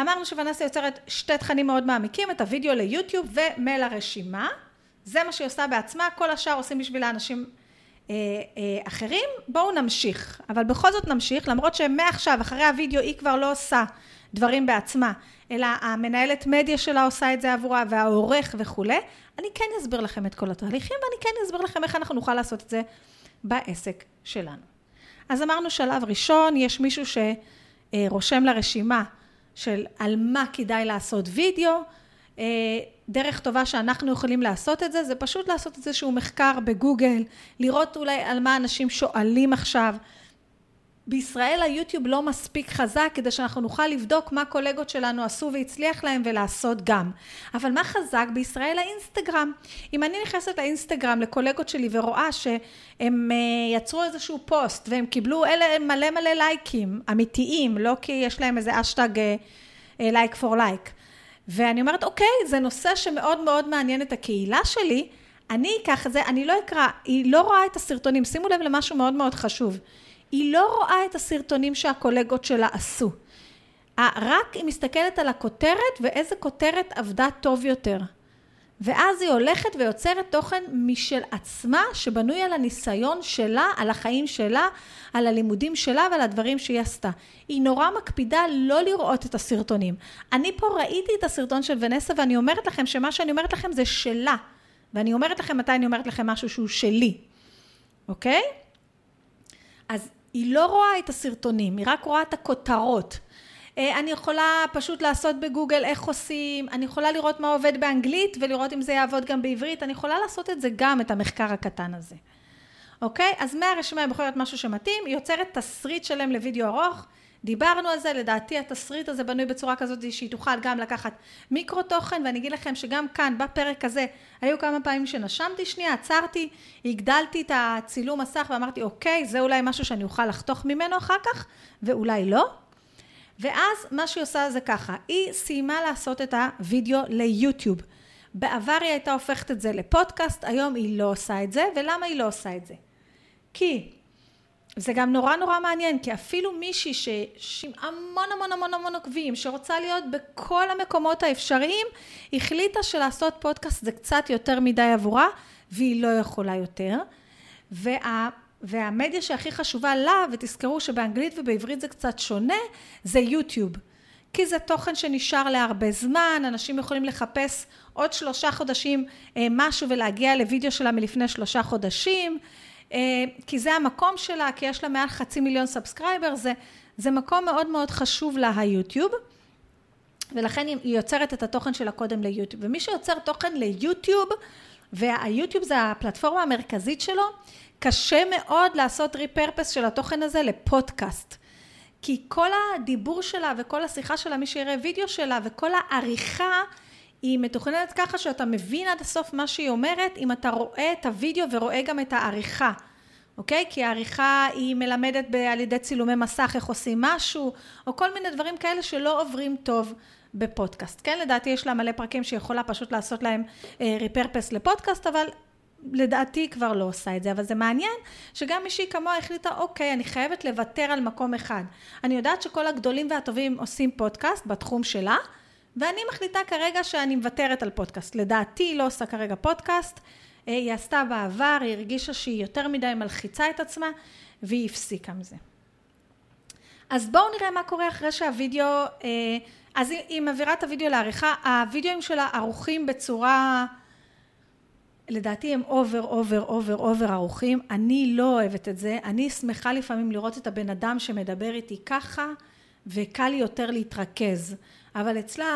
אמרנו שונסה יוצרת שתי תכנים מאוד מעמיקים, את הוידאו ליוטיוב ומייל הרשימה. זה מה שהיא עושה בעצמה, כל השאר עושים בשביל האנשים אה, אה, אחרים. בואו נמשיך. אבל בכל זאת נמשיך, למרות שמעכשיו, אחרי הוידאו, היא כבר לא עושה דברים בעצמה, אלא המנהלת מדיה שלה עושה את זה עבורה, והעורך וכולי. אני כן אסביר לכם את כל התהליכים, ואני כן אסביר לכם איך אנחנו נוכל לעשות את זה בעסק שלנו. אז אמרנו שלב ראשון, יש מישהו שרושם לרשימה של על מה כדאי לעשות וידאו. אה, דרך טובה שאנחנו יכולים לעשות את זה, זה פשוט לעשות איזשהו מחקר בגוגל, לראות אולי על מה אנשים שואלים עכשיו. בישראל היוטיוב לא מספיק חזק כדי שאנחנו נוכל לבדוק מה קולגות שלנו עשו והצליח להם ולעשות גם. אבל מה חזק בישראל? האינסטגרם. אם אני נכנסת לאינסטגרם לקולגות שלי ורואה שהם אה, יצרו איזשהו פוסט והם קיבלו אלה מלא מלא לייקים אמיתיים, לא כי יש להם איזה hashtag like for like. ואני אומרת, אוקיי, זה נושא שמאוד מאוד מעניין את הקהילה שלי, אני אקח את זה, אני לא אקרא, היא לא רואה את הסרטונים, שימו לב למשהו מאוד מאוד חשוב. היא לא רואה את הסרטונים שהקולגות שלה עשו. רק היא מסתכלת על הכותרת ואיזה כותרת עבדה טוב יותר. ואז היא הולכת ויוצרת תוכן משל עצמה, שבנוי על הניסיון שלה, על החיים שלה, על הלימודים שלה ועל הדברים שהיא עשתה. היא נורא מקפידה לא לראות את הסרטונים. אני פה ראיתי את הסרטון של ונסה ואני אומרת לכם שמה שאני אומרת לכם זה שלה. ואני אומרת לכם מתי אני אומרת לכם משהו שהוא שלי, אוקיי? אז היא לא רואה את הסרטונים, היא רק רואה את הכותרות. אה, אני יכולה פשוט לעשות בגוגל איך עושים, אני יכולה לראות מה עובד באנגלית ולראות אם זה יעבוד גם בעברית, אני יכולה לעשות את זה גם, את המחקר הקטן הזה. אוקיי? אז מהרשימה היא בוחרת משהו שמתאים, היא יוצרת תסריט שלם לוידאו ארוך, דיברנו על זה, לדעתי התסריט הזה בנוי בצורה כזאת שהיא תוכל גם לקחת מיקרו תוכן, ואני אגיד לכם שגם כאן בפרק הזה היו כמה פעמים שנשמתי שנייה, עצרתי, הגדלתי את הצילום מסך ואמרתי אוקיי, זה אולי משהו שאני אוכל לחתוך ממנו אחר כך, ואולי לא. ואז מה שהיא עושה זה ככה, היא סיימה לעשות את הוידאו ליוטיוב. בעבר היא הייתה הופכת את זה לפודקאסט, היום היא לא עושה את זה, ולמה היא לא עושה את זה? כי זה גם נורא נורא מעניין, כי אפילו מישהי שעם המון המון המון המון עוקבים, שרוצה להיות בכל המקומות האפשריים, החליטה שלעשות פודקאסט זה קצת יותר מדי עבורה, והיא לא יכולה יותר. וה... והמדיה שהכי חשובה לה, ותזכרו שבאנגלית ובעברית זה קצת שונה, זה יוטיוב. כי זה תוכן שנשאר להרבה זמן, אנשים יכולים לחפש עוד שלושה חודשים אה, משהו ולהגיע לוידאו שלה מלפני שלושה חודשים, כי זה המקום שלה, כי יש לה מעל חצי מיליון subscriber, זה, זה מקום מאוד מאוד חשוב לה היוטיוב. ולכן היא יוצרת את התוכן שלה קודם ליוטיוב. ומי שיוצר תוכן ליוטיוב, והיוטיוב זה הפלטפורמה המרכזית שלו, קשה מאוד לעשות ריפרפס של התוכן הזה לפודקאסט. כי כל הדיבור שלה וכל השיחה שלה, מי שיראה וידאו שלה וכל העריכה היא מתוכננת ככה שאתה מבין עד הסוף מה שהיא אומרת, אם אתה רואה את הוידאו ורואה גם את העריכה. אוקיי? כי העריכה היא מלמדת על ידי צילומי מסך איך עושים משהו, או כל מיני דברים כאלה שלא עוברים טוב בפודקאסט. כן, לדעתי יש לה מלא פרקים שיכולה פשוט לעשות להם ריפרפס אה, לפודקאסט, אבל לדעתי היא כבר לא עושה את זה, אבל זה מעניין שגם מישהי כמוה החליטה, אוקיי, אני חייבת לוותר על מקום אחד. אני יודעת שכל הגדולים והטובים עושים פודקאסט בתחום שלה, ואני מחליטה כרגע שאני מוותרת על פודקאסט. לדעתי היא לא עושה כרגע פודקאסט, אה, היא עשתה בעבר, היא הרגישה שהיא יותר מדי מלחיצה את עצמה, והיא הפסיקה מזה. אז בואו נראה מה קורה אחרי שהווידאו, אה, אז היא מעבירה את הווידאו לעריכה, הווידאוים שלה ערוכים בצורה... לדעתי הם over, over, over, over ערוכים. אני לא אוהבת את זה. אני שמחה לפעמים לראות את הבן אדם שמדבר איתי ככה, וקל לי יותר להתרכז. אבל אצלה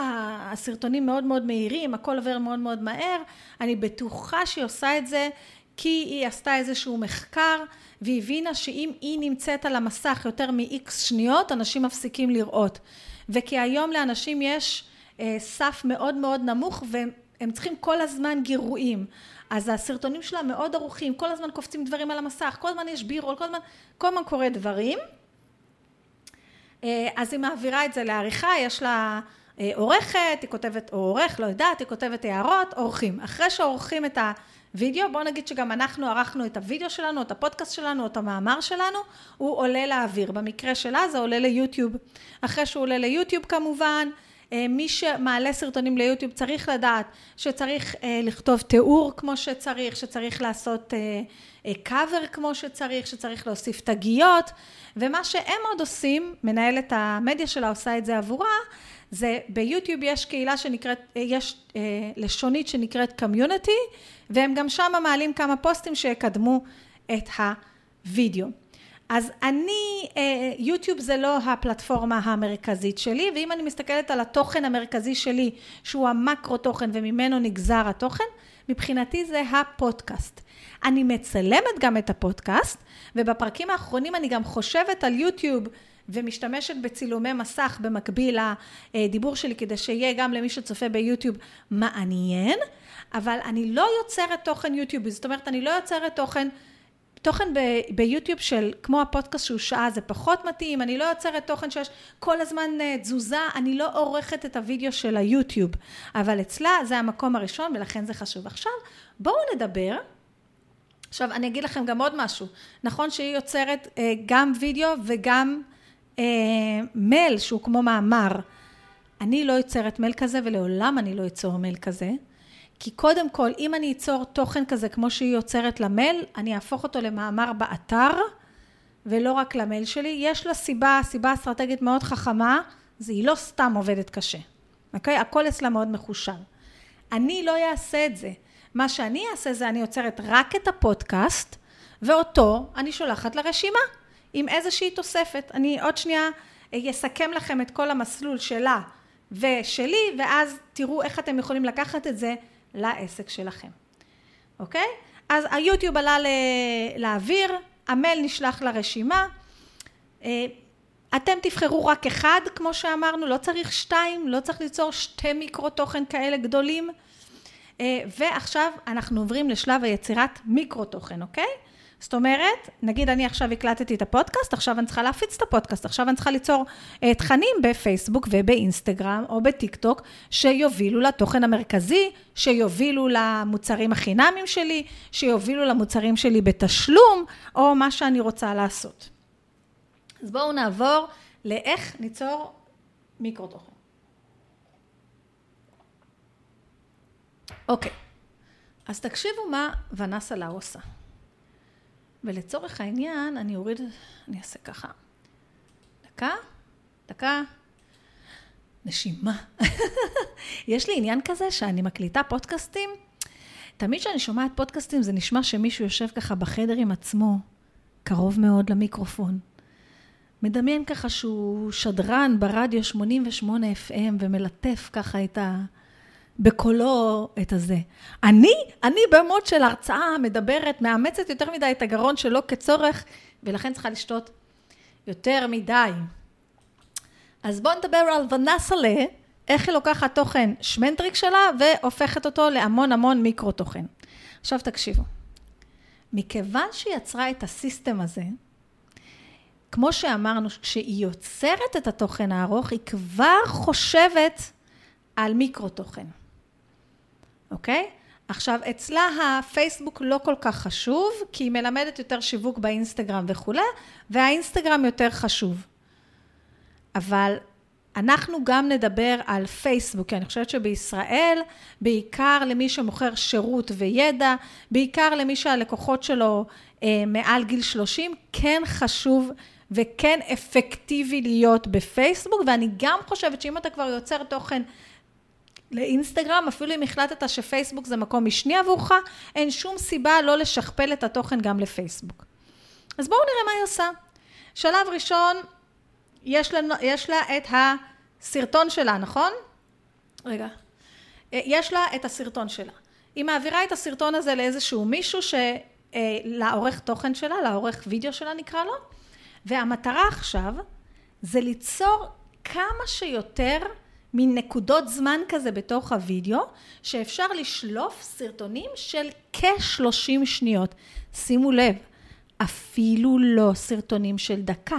הסרטונים מאוד מאוד מהירים, הכל עובר מאוד מאוד מהר. אני בטוחה שהיא עושה את זה כי היא עשתה איזשהו מחקר והיא הבינה שאם היא נמצאת על המסך יותר מ-X שניות, אנשים מפסיקים לראות. וכי היום לאנשים יש אה, סף מאוד מאוד נמוך והם צריכים כל הזמן גירויים. אז הסרטונים שלה מאוד ערוכים, כל הזמן קופצים דברים על המסך, כל הזמן יש בירול, כל הזמן, כל הזמן קורה דברים. אה, אז היא מעבירה את זה לעריכה, יש לה אה, עורכת, היא כותבת, או עורך, לא יודעת, היא כותבת הערות, עורכים. אחרי שעורכים את הוידאו, בואו נגיד שגם אנחנו ערכנו את הוידאו שלנו, את הפודקאסט שלנו, את המאמר שלנו, הוא עולה לאוויר. במקרה שלה זה עולה ליוטיוב. אחרי שהוא עולה ליוטיוב כמובן, מי שמעלה סרטונים ליוטיוב צריך לדעת שצריך אה, לכתוב תיאור כמו שצריך, שצריך לעשות קאבר כמו שצריך, שצריך להוסיף תגיות, ומה שהם עוד עושים, מנהלת המדיה שלה עושה את זה עבורה, זה ביוטיוב יש קהילה שנקראת, יש אה, לשונית שנקראת קמיוניטי, והם גם שם מעלים כמה פוסטים שיקדמו את הוידאו. אז אני, אה, יוטיוב זה לא הפלטפורמה המרכזית שלי, ואם אני מסתכלת על התוכן המרכזי שלי, שהוא המקרו תוכן וממנו נגזר התוכן, מבחינתי זה הפודקאסט. אני מצלמת גם את הפודקאסט, ובפרקים האחרונים אני גם חושבת על יוטיוב ומשתמשת בצילומי מסך במקביל לדיבור שלי, כדי שיהיה גם למי שצופה ביוטיוב מעניין, אבל אני לא יוצרת תוכן יוטיובי, זאת אומרת, אני לא יוצרת תוכן... תוכן ב- ביוטיוב של, כמו הפודקאסט שהוא שעה, זה פחות מתאים, אני לא יוצרת תוכן שיש כל הזמן אה, תזוזה, אני לא עורכת את הוידאו של היוטיוב, אבל אצלה זה המקום הראשון ולכן זה חשוב. עכשיו, בואו נדבר, עכשיו אני אגיד לכם גם עוד משהו, נכון שהיא יוצרת אה, גם וידאו וגם אה, מייל שהוא כמו מאמר. אני לא יוצרת מייל כזה ולעולם אני לא אצור מייל כזה. כי קודם כל, אם אני אצור תוכן כזה כמו שהיא יוצרת למייל, אני אהפוך אותו למאמר באתר, ולא רק למייל שלי. יש לה סיבה, סיבה אסטרטגית מאוד חכמה, זה היא לא סתם עובדת קשה, אוקיי? הכל אצלה מאוד מחושב. אני לא אעשה את זה. מה שאני אעשה זה אני יוצרת רק את הפודקאסט, ואותו אני שולחת לרשימה. עם איזושהי תוספת. אני עוד שנייה אסכם לכם את כל המסלול שלה ושלי, ואז תראו איך אתם יכולים לקחת את זה לעסק שלכם. אוקיי? אז היוטיוב עלה לאוויר, המייל נשלח לרשימה. אה, אתם תבחרו רק אחד, כמו שאמרנו, לא צריך שתיים, לא צריך ליצור שתי מיקרו תוכן כאלה גדולים. אה, ועכשיו אנחנו עוברים לשלב היצירת מיקרו תוכן, אוקיי? זאת אומרת, נגיד אני עכשיו הקלטתי את הפודקאסט, עכשיו אני צריכה להפיץ את הפודקאסט, עכשיו אני צריכה ליצור uh, תכנים בפייסבוק ובאינסטגרם או בטיק טוק, שיובילו לתוכן המרכזי, שיובילו למוצרים החינמיים שלי, שיובילו למוצרים שלי בתשלום, או מה שאני רוצה לעשות. אז בואו נעבור לאיך ניצור מיקרו תוכן. אוקיי, אז תקשיבו מה ונסה לאו עושה. ולצורך העניין, אני אוריד, אני אעשה ככה. דקה, דקה, נשימה. (laughs) יש לי עניין כזה שאני מקליטה פודקאסטים, תמיד כשאני שומעת פודקאסטים זה נשמע שמישהו יושב ככה בחדר עם עצמו, קרוב מאוד למיקרופון. מדמיין ככה שהוא שדרן ברדיו 88 FM ומלטף ככה את ה... בקולו את הזה. אני, אני במוד של הרצאה מדברת, מאמצת יותר מדי את הגרון שלא כצורך, ולכן צריכה לשתות יותר מדי. אז בואו נדבר על ונסלה, איך היא לוקחת תוכן שמנטריק שלה והופכת אותו להמון המון מיקרו תוכן. עכשיו תקשיבו, מכיוון שהיא יצרה את הסיסטם הזה, כמו שאמרנו, כשהיא יוצרת את התוכן הארוך, היא כבר חושבת על מיקרו תוכן, אוקיי? עכשיו, אצלה הפייסבוק לא כל כך חשוב, כי היא מלמדת יותר שיווק באינסטגרם וכולי, והאינסטגרם יותר חשוב. אבל אנחנו גם נדבר על פייסבוק, כי אני חושבת שבישראל, בעיקר למי שמוכר שירות וידע, בעיקר למי שהלקוחות שלו אה, מעל גיל 30, כן חשוב וכן אפקטיבי להיות בפייסבוק, ואני גם חושבת שאם אתה כבר יוצר תוכן לאינסטגרם, אפילו אם החלטת שפייסבוק זה מקום משני עבורך, אין שום סיבה לא לשכפל את התוכן גם לפייסבוק. אז בואו נראה מה היא עושה. שלב ראשון, יש, לנו, יש לה את הסרטון שלה, נכון? רגע. יש לה את הסרטון שלה. היא מעבירה את הסרטון הזה לאיזשהו מישהו ש... אה, לעורך תוכן שלה, לעורך וידאו שלה נקרא לו, והמטרה עכשיו זה ליצור כמה שיותר מין נקודות זמן כזה בתוך הוידאו, שאפשר לשלוף סרטונים של כ-30 שניות. שימו לב, אפילו לא סרטונים של דקה.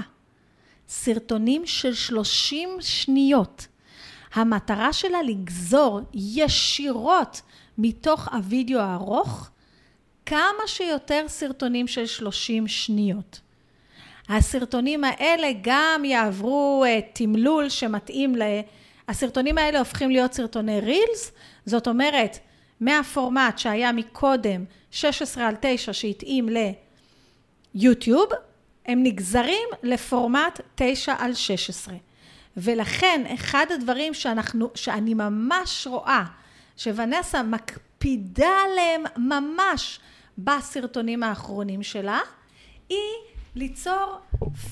סרטונים של 30 שניות. המטרה שלה לגזור ישירות מתוך הוידאו הארוך כמה שיותר סרטונים של 30 שניות. הסרטונים האלה גם יעברו uh, תמלול שמתאים ל... הסרטונים האלה הופכים להיות סרטוני רילס, זאת אומרת, מהפורמט שהיה מקודם 16 על 9 שהתאים ליוטיוב, הם נגזרים לפורמט 9 על 16. ולכן אחד הדברים שאנחנו, שאני ממש רואה שונסה מקפידה עליהם ממש בסרטונים האחרונים שלה, היא ליצור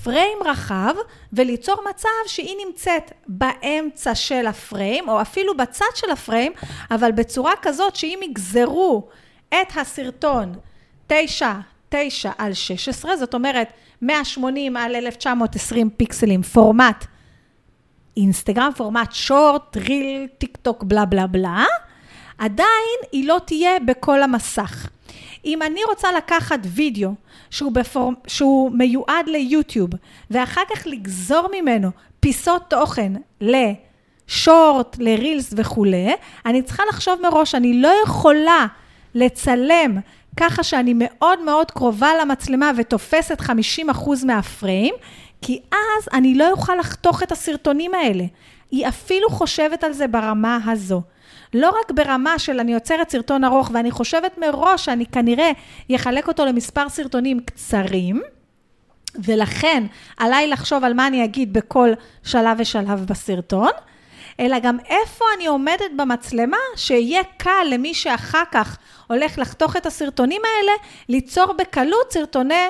פריים רחב וליצור מצב שהיא נמצאת באמצע של הפריים, או אפילו בצד של הפריים, אבל בצורה כזאת שאם יגזרו את הסרטון 9, 9 על 16, זאת אומרת 180 על 1920 פיקסלים, פורמט אינסטגרם, פורמט שורט, ריל, טיק טוק, בלה בלה בלה, עדיין היא לא תהיה בכל המסך. אם אני רוצה לקחת וידאו שהוא, בפור... שהוא מיועד ליוטיוב, ואחר כך לגזור ממנו פיסות תוכן לשורט, לרילס וכולי, אני צריכה לחשוב מראש, אני לא יכולה לצלם ככה שאני מאוד מאוד קרובה למצלמה ותופסת 50% מהפריים, כי אז אני לא אוכל לחתוך את הסרטונים האלה. היא אפילו חושבת על זה ברמה הזו. לא רק ברמה של אני יוצרת סרטון ארוך ואני חושבת מראש שאני כנראה אחלק אותו למספר סרטונים קצרים, ולכן עליי לחשוב על מה אני אגיד בכל שלב ושלב בסרטון, אלא גם איפה אני עומדת במצלמה, שיהיה קל למי שאחר כך הולך לחתוך את הסרטונים האלה, ליצור בקלות סרטוני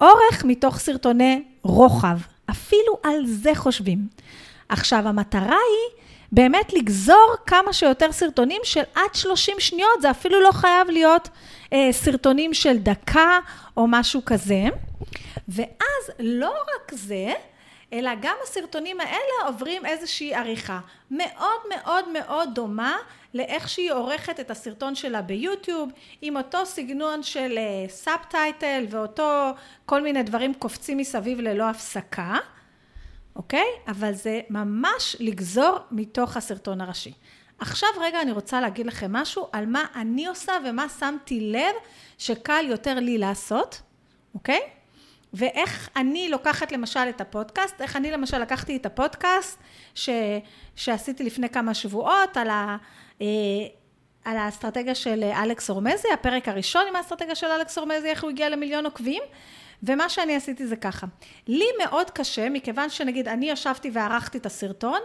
אורך מתוך סרטוני רוחב. אפילו על זה חושבים. עכשיו, המטרה היא באמת לגזור כמה שיותר סרטונים של עד 30 שניות, זה אפילו לא חייב להיות אה, סרטונים של דקה או משהו כזה. ואז לא רק זה, אלא גם הסרטונים האלה עוברים איזושהי עריכה מאוד מאוד מאוד דומה לאיך שהיא עורכת את הסרטון שלה ביוטיוב, עם אותו סגנון של סאב uh, טייטל ואותו כל מיני דברים קופצים מסביב ללא הפסקה. אוקיי? אבל זה ממש לגזור מתוך הסרטון הראשי. עכשיו רגע אני רוצה להגיד לכם משהו על מה אני עושה ומה שמתי לב שקל יותר לי לעשות, אוקיי? ואיך אני לוקחת למשל את הפודקאסט, איך אני למשל לקחתי את הפודקאסט ש, שעשיתי לפני כמה שבועות על ה... אה, על האסטרטגיה של אלכס אורמזי, הפרק הראשון עם האסטרטגיה של אלכס אורמזי, איך הוא הגיע למיליון עוקבים. ומה שאני עשיתי זה ככה, לי מאוד קשה, מכיוון שנגיד אני ישבתי וערכתי את הסרטון,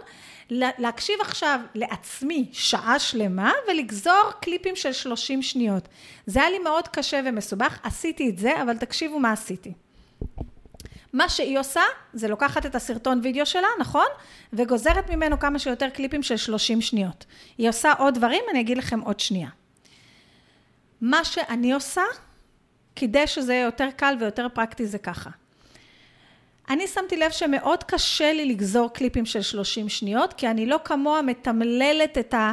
להקשיב עכשיו לעצמי שעה שלמה ולגזור קליפים של 30 שניות. זה היה לי מאוד קשה ומסובך, עשיתי את זה, אבל תקשיבו מה עשיתי. מה שהיא עושה, זה לוקחת את הסרטון וידאו שלה, נכון? וגוזרת ממנו כמה שיותר קליפים של 30 שניות. היא עושה עוד דברים, אני אגיד לכם עוד שנייה. מה שאני עושה, כדי שזה יהיה יותר קל ויותר פרקטי, זה ככה. אני שמתי לב שמאוד קשה לי לגזור קליפים של 30 שניות, כי אני לא כמוה מתמללת את ה...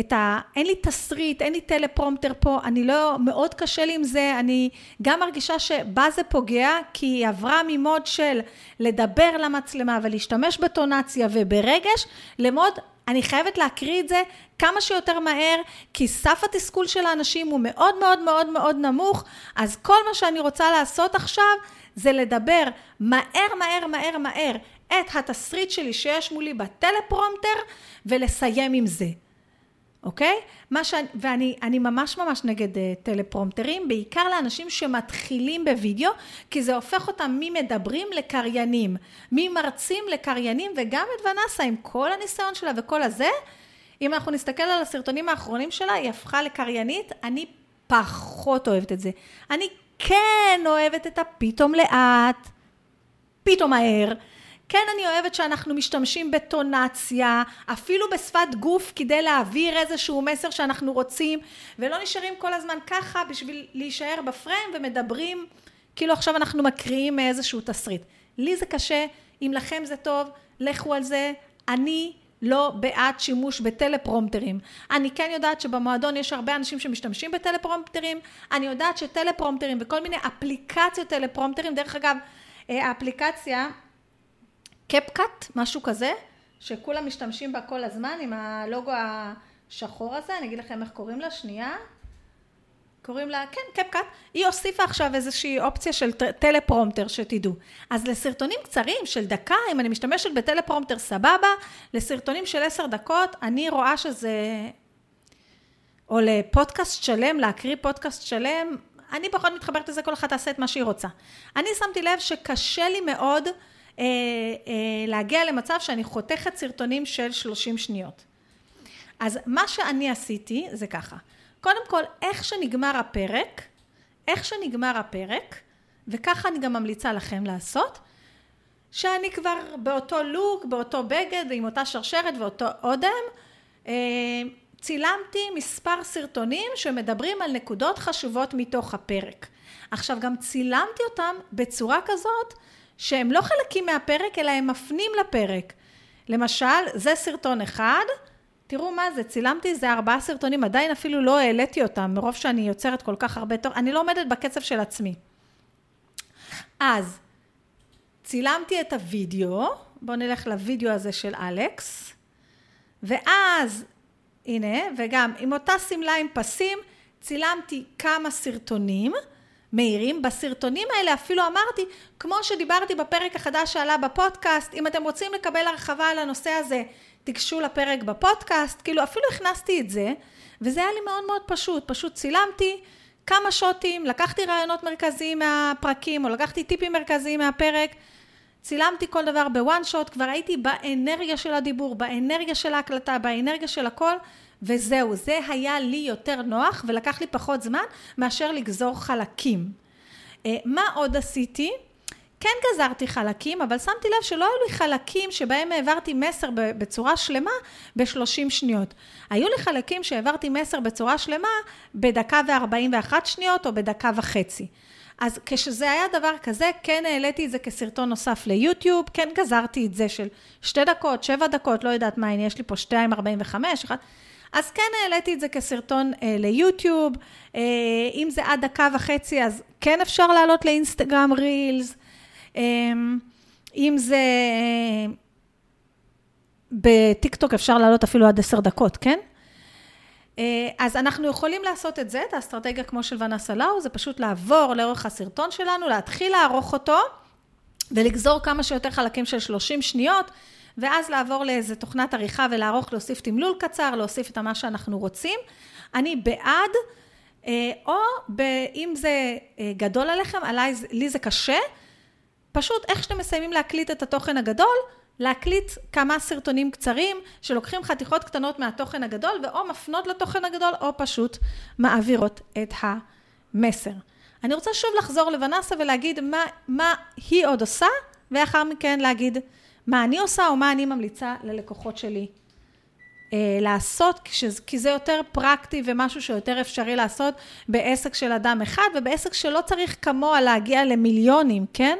את ה... אין לי תסריט, אין לי טלפרומטר פה, אני לא... מאוד קשה לי עם זה, אני גם מרגישה שבה זה פוגע, כי היא עברה ממוד של לדבר למצלמה ולהשתמש בטונציה וברגש, למוד אני חייבת להקריא את זה כמה שיותר מהר, כי סף התסכול של האנשים הוא מאוד מאוד מאוד מאוד נמוך, אז כל מה שאני רוצה לעשות עכשיו זה לדבר מהר מהר מהר מהר את התסריט שלי שיש מולי בטלפרומטר ולסיים עם זה. אוקיי? מה שאני, ואני ממש ממש נגד uh, טלפרומטרים, בעיקר לאנשים שמתחילים בווידאו, כי זה הופך אותם ממדברים לקריינים, ממרצים לקריינים, וגם את ונסה עם כל הניסיון שלה וכל הזה, אם אנחנו נסתכל על הסרטונים האחרונים שלה, היא הפכה לקריינית, אני פחות אוהבת את זה. אני כן אוהבת את הפתאום לאט, פתאום מהר. כן, אני אוהבת שאנחנו משתמשים בטונציה, אפילו בשפת גוף כדי להעביר איזשהו מסר שאנחנו רוצים, ולא נשארים כל הזמן ככה בשביל להישאר בפריים ומדברים כאילו עכשיו אנחנו מקריאים איזשהו תסריט. לי זה קשה, אם לכם זה טוב, לכו על זה. אני לא בעד שימוש בטלפרומטרים. אני כן יודעת שבמועדון יש הרבה אנשים שמשתמשים בטלפרומטרים, אני יודעת שטלפרומטרים וכל מיני אפליקציות טלפרומטרים, דרך אגב, אה, האפליקציה קפקאט, משהו כזה, שכולם משתמשים בה כל הזמן עם הלוגו השחור הזה, אני אגיד לכם איך קוראים לה, שנייה. קוראים לה, כן, קפקאט, היא הוסיפה עכשיו איזושהי אופציה של טלפרומטר, שתדעו. אז לסרטונים קצרים של דקה, אם אני משתמשת בטלפרומטר סבבה, לסרטונים של עשר דקות, אני רואה שזה... או לפודקאסט שלם, להקריא פודקאסט שלם, אני פחות מתחברת לזה, כל אחת תעשה את מה שהיא רוצה. אני שמתי לב שקשה לי מאוד אה, אה, להגיע למצב שאני חותכת סרטונים של 30 שניות. אז מה שאני עשיתי זה ככה, קודם כל, איך שנגמר הפרק, איך שנגמר הפרק, וככה אני גם ממליצה לכם לעשות, שאני כבר באותו לוק, באותו בגד, עם אותה שרשרת ואותו אודם, אה, צילמתי מספר סרטונים שמדברים על נקודות חשובות מתוך הפרק. עכשיו גם צילמתי אותם בצורה כזאת שהם לא חלקים מהפרק, אלא הם מפנים לפרק. למשל, זה סרטון אחד, תראו מה זה, צילמתי איזה ארבעה סרטונים, עדיין אפילו לא העליתי אותם, מרוב שאני יוצרת כל כך הרבה תור, אני לא עומדת בקצב של עצמי. אז, צילמתי את הוידאו, בואו נלך לוידאו הזה של אלכס, ואז, הנה, וגם עם אותה שמלה עם פסים, צילמתי כמה סרטונים, מהירים. בסרטונים האלה אפילו אמרתי, כמו שדיברתי בפרק החדש שעלה בפודקאסט, אם אתם רוצים לקבל הרחבה על הנושא הזה, תיגשו לפרק בפודקאסט, כאילו אפילו הכנסתי את זה, וזה היה לי מאוד מאוד פשוט, פשוט צילמתי כמה שוטים, לקחתי רעיונות מרכזיים מהפרקים, או לקחתי טיפים מרכזיים מהפרק, צילמתי כל דבר בוואן שוט, כבר הייתי באנרגיה של הדיבור, באנרגיה של ההקלטה, באנרגיה של הכל, וזהו, זה היה לי יותר נוח ולקח לי פחות זמן מאשר לגזור חלקים. אה, מה עוד עשיתי? כן גזרתי חלקים, אבל שמתי לב שלא היו לי חלקים שבהם העברתי מסר בצורה שלמה ב-30 שניות. היו לי חלקים שהעברתי מסר בצורה שלמה בדקה ו-41 שניות או בדקה וחצי. אז כשזה היה דבר כזה, כן העליתי את זה כסרטון נוסף ליוטיוב, כן גזרתי את זה של שתי דקות, שבע דקות, לא יודעת מה, הנה יש לי פה שתיים ארבעים וחמש, אחד. אז כן העליתי את זה כסרטון אה, ליוטיוב, אה, אם זה עד דקה וחצי, אז כן אפשר לעלות לאינסטגרם רילס, אה, אם זה... אה, בטיקטוק אפשר לעלות אפילו עד עשר דקות, כן? אה, אז אנחנו יכולים לעשות את זה, את האסטרטגיה כמו של ונסה לאו, זה פשוט לעבור לאורך הסרטון שלנו, להתחיל לערוך אותו ולגזור כמה שיותר חלקים של 30 שניות, ואז לעבור לאיזה תוכנת עריכה ולערוך, להוסיף תמלול קצר, להוסיף את מה שאנחנו רוצים. אני בעד, אה, או אם זה אה, גדול עליכם, עליי, לי זה קשה, פשוט איך שאתם מסיימים להקליט את התוכן הגדול, להקליט כמה סרטונים קצרים שלוקחים חתיכות קטנות מהתוכן הגדול ואו מפנות לתוכן הגדול או פשוט מעבירות את המסר. אני רוצה שוב לחזור לבנסה ולהגיד מה, מה היא עוד עושה ולאחר מכן להגיד מה אני עושה או מה אני ממליצה ללקוחות שלי אה, לעשות, כי זה יותר פרקטי ומשהו שיותר אפשרי לעשות בעסק של אדם אחד ובעסק שלא צריך כמוה להגיע למיליונים, כן?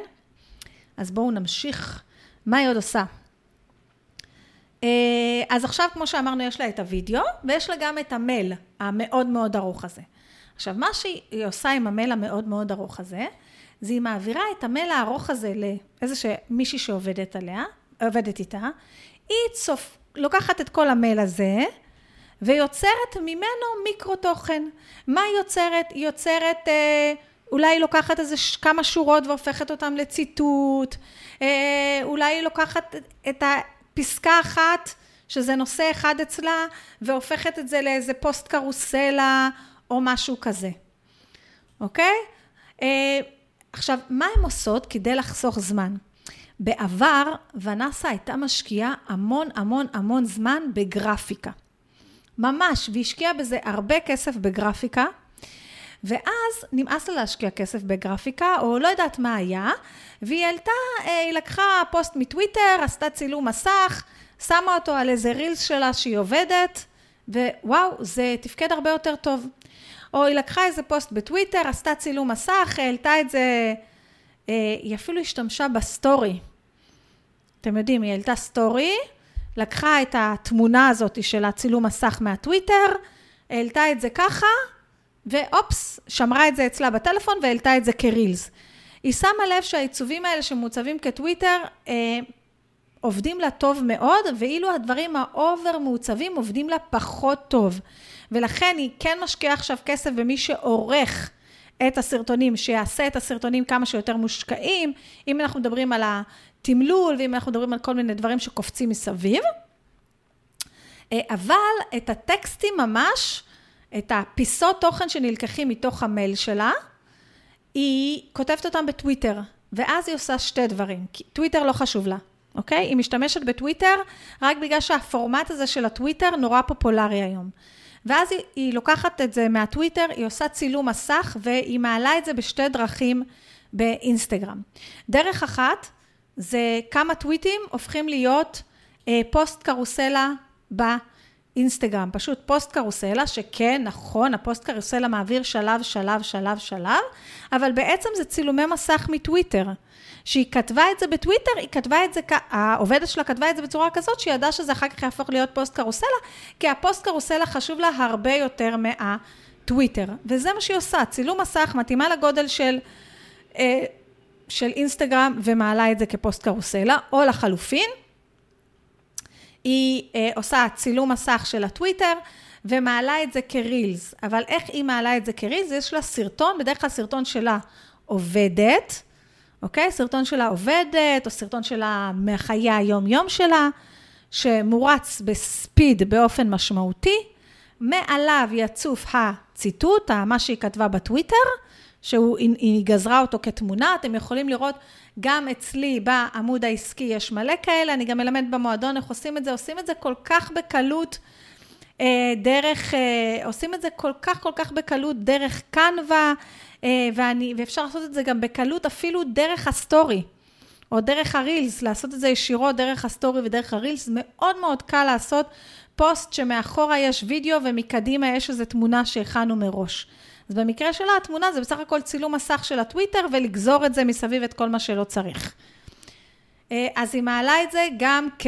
אז בואו נמשיך. מה היא עוד עושה? אה, אז עכשיו, כמו שאמרנו, יש לה את הוידאו, ויש לה גם את המייל המאוד מאוד ארוך הזה. עכשיו, מה שהיא עושה עם המייל המאוד מאוד ארוך הזה, זה היא מעבירה את המייל הארוך הזה לאיזה מישהי שעובדת עליה, עובדת איתה, היא צופ... לוקחת את כל המייל הזה, ויוצרת ממנו מיקרו תוכן. מה היא יוצרת? היא יוצרת... אה, אולי היא לוקחת איזה כמה שורות והופכת אותן לציטוט, אה, אולי היא לוקחת את הפסקה אחת, שזה נושא אחד אצלה, והופכת את זה לאיזה פוסט קרוסלה או משהו כזה, אוקיי? אה, עכשיו, מה הן עושות כדי לחסוך זמן? בעבר, ונסה הייתה משקיעה המון המון המון זמן בגרפיקה. ממש, והשקיעה בזה הרבה כסף בגרפיקה. ואז נמאס לה להשקיע כסף בגרפיקה, או לא יודעת מה היה, והיא העלתה, אה, היא לקחה פוסט מטוויטר, עשתה צילום מסך, שמה אותו על איזה רילס שלה שהיא עובדת, ווואו, זה תפקד הרבה יותר טוב. או היא לקחה איזה פוסט בטוויטר, עשתה צילום מסך, העלתה את זה, אה, היא אפילו השתמשה בסטורי. אתם יודעים, היא העלתה סטורי, לקחה את התמונה הזאת של הצילום מסך מהטוויטר, העלתה את זה ככה, ואופס, שמרה את זה אצלה בטלפון והעלתה את זה כרילס. היא שמה לב שהעיצובים האלה שמוצבים כטוויטר, אה, עובדים לה טוב מאוד, ואילו הדברים ה over מעוצבים עובדים לה פחות טוב. ולכן היא כן משקיעה עכשיו כסף במי שעורך את הסרטונים, שיעשה את הסרטונים כמה שיותר מושקעים, אם אנחנו מדברים על התמלול, ואם אנחנו מדברים על כל מיני דברים שקופצים מסביב. אה, אבל את הטקסטים ממש, את הפיסות תוכן שנלקחים מתוך המייל שלה, היא כותבת אותם בטוויטר, ואז היא עושה שתי דברים, כי טוויטר לא חשוב לה, אוקיי? היא משתמשת בטוויטר רק בגלל שהפורמט הזה של הטוויטר נורא פופולרי היום. ואז היא, היא לוקחת את זה מהטוויטר, היא עושה צילום מסך והיא מעלה את זה בשתי דרכים באינסטגרם. דרך אחת זה כמה טוויטים הופכים להיות אה, פוסט קרוסלה ב... אינסטגרם, פשוט פוסט קרוסלה, שכן, נכון, הפוסט קרוסלה מעביר שלב, שלב, שלב, שלב, אבל בעצם זה צילומי מסך מטוויטר. שהיא כתבה את זה בטוויטר, היא כתבה את זה, העובדת שלה כתבה את זה בצורה כזאת, שהיא ידעה שזה אחר כך יהפוך להיות פוסט קרוסלה, כי הפוסט קרוסלה חשוב לה הרבה יותר מהטוויטר. וזה מה שהיא עושה, צילום מסך מתאימה לגודל של... אה, של אינסטגרם ומעלה את זה כפוסט קרוסלה, או לחלופין, היא אה, עושה צילום מסך של הטוויטר ומעלה את זה כרילס. אבל איך היא מעלה את זה כרילס? יש לה סרטון, בדרך כלל סרטון שלה עובדת, אוקיי? סרטון שלה עובדת, או סרטון שלה מחיי היום-יום שלה, שמורץ בספיד באופן משמעותי. מעליו יצוף הציטוט, מה שהיא כתבה בטוויטר, שהיא גזרה אותו כתמונה, אתם יכולים לראות גם אצלי בעמוד העסקי יש מלא כאלה, אני גם מלמדת במועדון איך עושים את זה, עושים את זה כל כך בקלות אה, דרך, אה, עושים את זה כל כך כל כך בקלות דרך Canva, ואני, ואפשר לעשות את זה גם בקלות אפילו דרך הסטורי. או דרך הרילס, לעשות את זה ישירות דרך הסטורי ודרך הרילס, מאוד מאוד קל לעשות פוסט שמאחורה יש וידאו ומקדימה יש איזו תמונה שהכנו מראש. אז במקרה שלה התמונה זה בסך הכל צילום מסך של הטוויטר ולגזור את זה מסביב את כל מה שלא צריך. אה, אז היא מעלה את זה גם כ...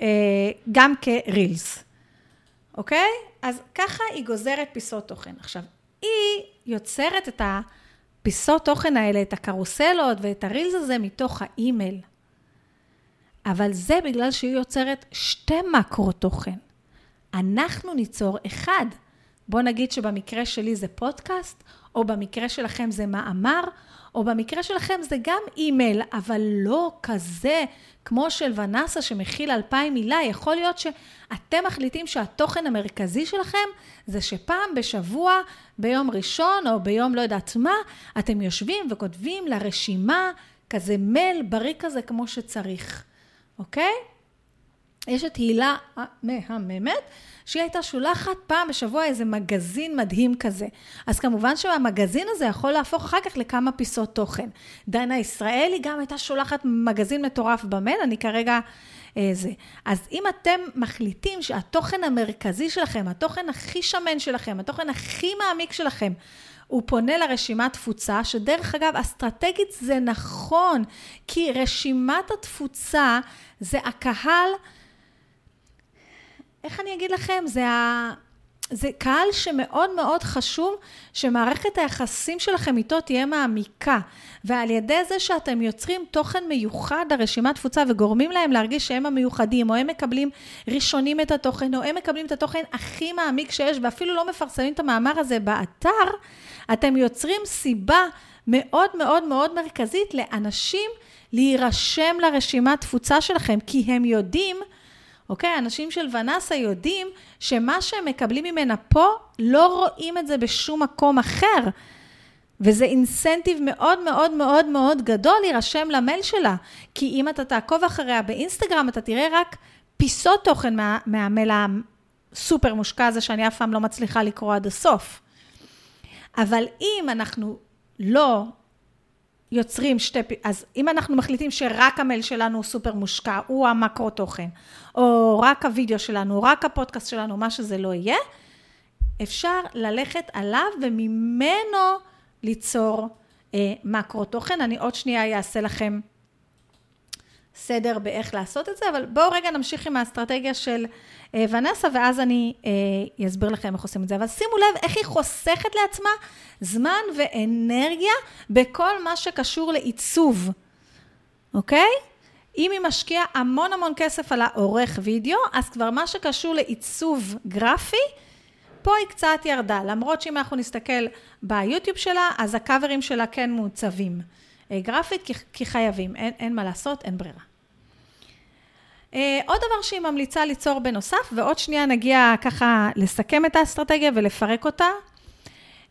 אה, גם כרילס, אוקיי? אז ככה היא גוזרת פיסות תוכן. עכשיו, היא יוצרת את הפיסות תוכן האלה, את הקרוסלות ואת הרילס הזה מתוך האימייל. אבל זה בגלל שהיא יוצרת שתי מקרו תוכן. אנחנו ניצור אחד. בוא נגיד שבמקרה שלי זה פודקאסט, או במקרה שלכם זה מאמר, או במקרה שלכם זה גם אימייל, אבל לא כזה כמו של ונסה שמכיל אלפיים מילה. יכול להיות שאתם מחליטים שהתוכן המרכזי שלכם זה שפעם בשבוע, ביום ראשון או ביום לא יודעת מה, אתם יושבים וכותבים לרשימה כזה מייל בריא כזה כמו שצריך, אוקיי? יש את הילה המהממת, שהיא הייתה שולחת פעם בשבוע איזה מגזין מדהים כזה. אז כמובן שהמגזין הזה יכול להפוך אחר כך לכמה פיסות תוכן. דנה ישראלי גם הייתה שולחת מגזין מטורף במייל, אני כרגע... אה, זה. אז אם אתם מחליטים שהתוכן המרכזי שלכם, התוכן הכי שמן שלכם, התוכן הכי מעמיק שלכם, הוא פונה לרשימת תפוצה, שדרך אגב, אסטרטגית זה נכון, כי רשימת התפוצה זה הקהל איך אני אגיד לכם? זה, ה... זה קהל שמאוד מאוד חשוב שמערכת היחסים שלכם איתו תהיה מעמיקה. ועל ידי זה שאתם יוצרים תוכן מיוחד לרשימת תפוצה וגורמים להם להרגיש שהם המיוחדים, או הם מקבלים ראשונים את התוכן, או הם מקבלים את התוכן הכי מעמיק שיש, ואפילו לא מפרסמים את המאמר הזה באתר, אתם יוצרים סיבה מאוד מאוד מאוד מרכזית לאנשים להירשם לרשימת תפוצה שלכם, כי הם יודעים אוקיי? אנשים של ונסה יודעים שמה שהם מקבלים ממנה פה, לא רואים את זה בשום מקום אחר. וזה אינסנטיב מאוד מאוד מאוד מאוד גדול להירשם למייל שלה. כי אם אתה תעקוב אחריה באינסטגרם, אתה תראה רק פיסות תוכן מה, מהמייל הסופר מושקע הזה, שאני אף פעם לא מצליחה לקרוא עד הסוף. אבל אם אנחנו לא יוצרים שתי, אז אם אנחנו מחליטים שרק המייל שלנו הוא סופר מושקע, הוא המקרו תוכן, או רק הוידאו שלנו, או רק הפודקאסט שלנו, מה שזה לא יהיה, אפשר ללכת עליו וממנו ליצור אה, מקרו תוכן. אני עוד שנייה אעשה לכם סדר באיך לעשות את זה, אבל בואו רגע נמשיך עם האסטרטגיה של אה, ונסה, ואז אני אה, אסביר לכם איך עושים את זה. אבל שימו לב איך היא חוסכת לעצמה זמן ואנרגיה בכל מה שקשור לעיצוב, אוקיי? אם היא משקיעה המון המון כסף על העורך וידאו, אז כבר מה שקשור לעיצוב גרפי, פה היא קצת ירדה, למרות שאם אנחנו נסתכל ביוטיוב שלה, אז הקאברים שלה כן מעוצבים אה, גרפית, כי חייבים, אין, אין מה לעשות, אין ברירה. Uh, עוד דבר שהיא ממליצה ליצור בנוסף, ועוד שנייה נגיע ככה לסכם את האסטרטגיה ולפרק אותה.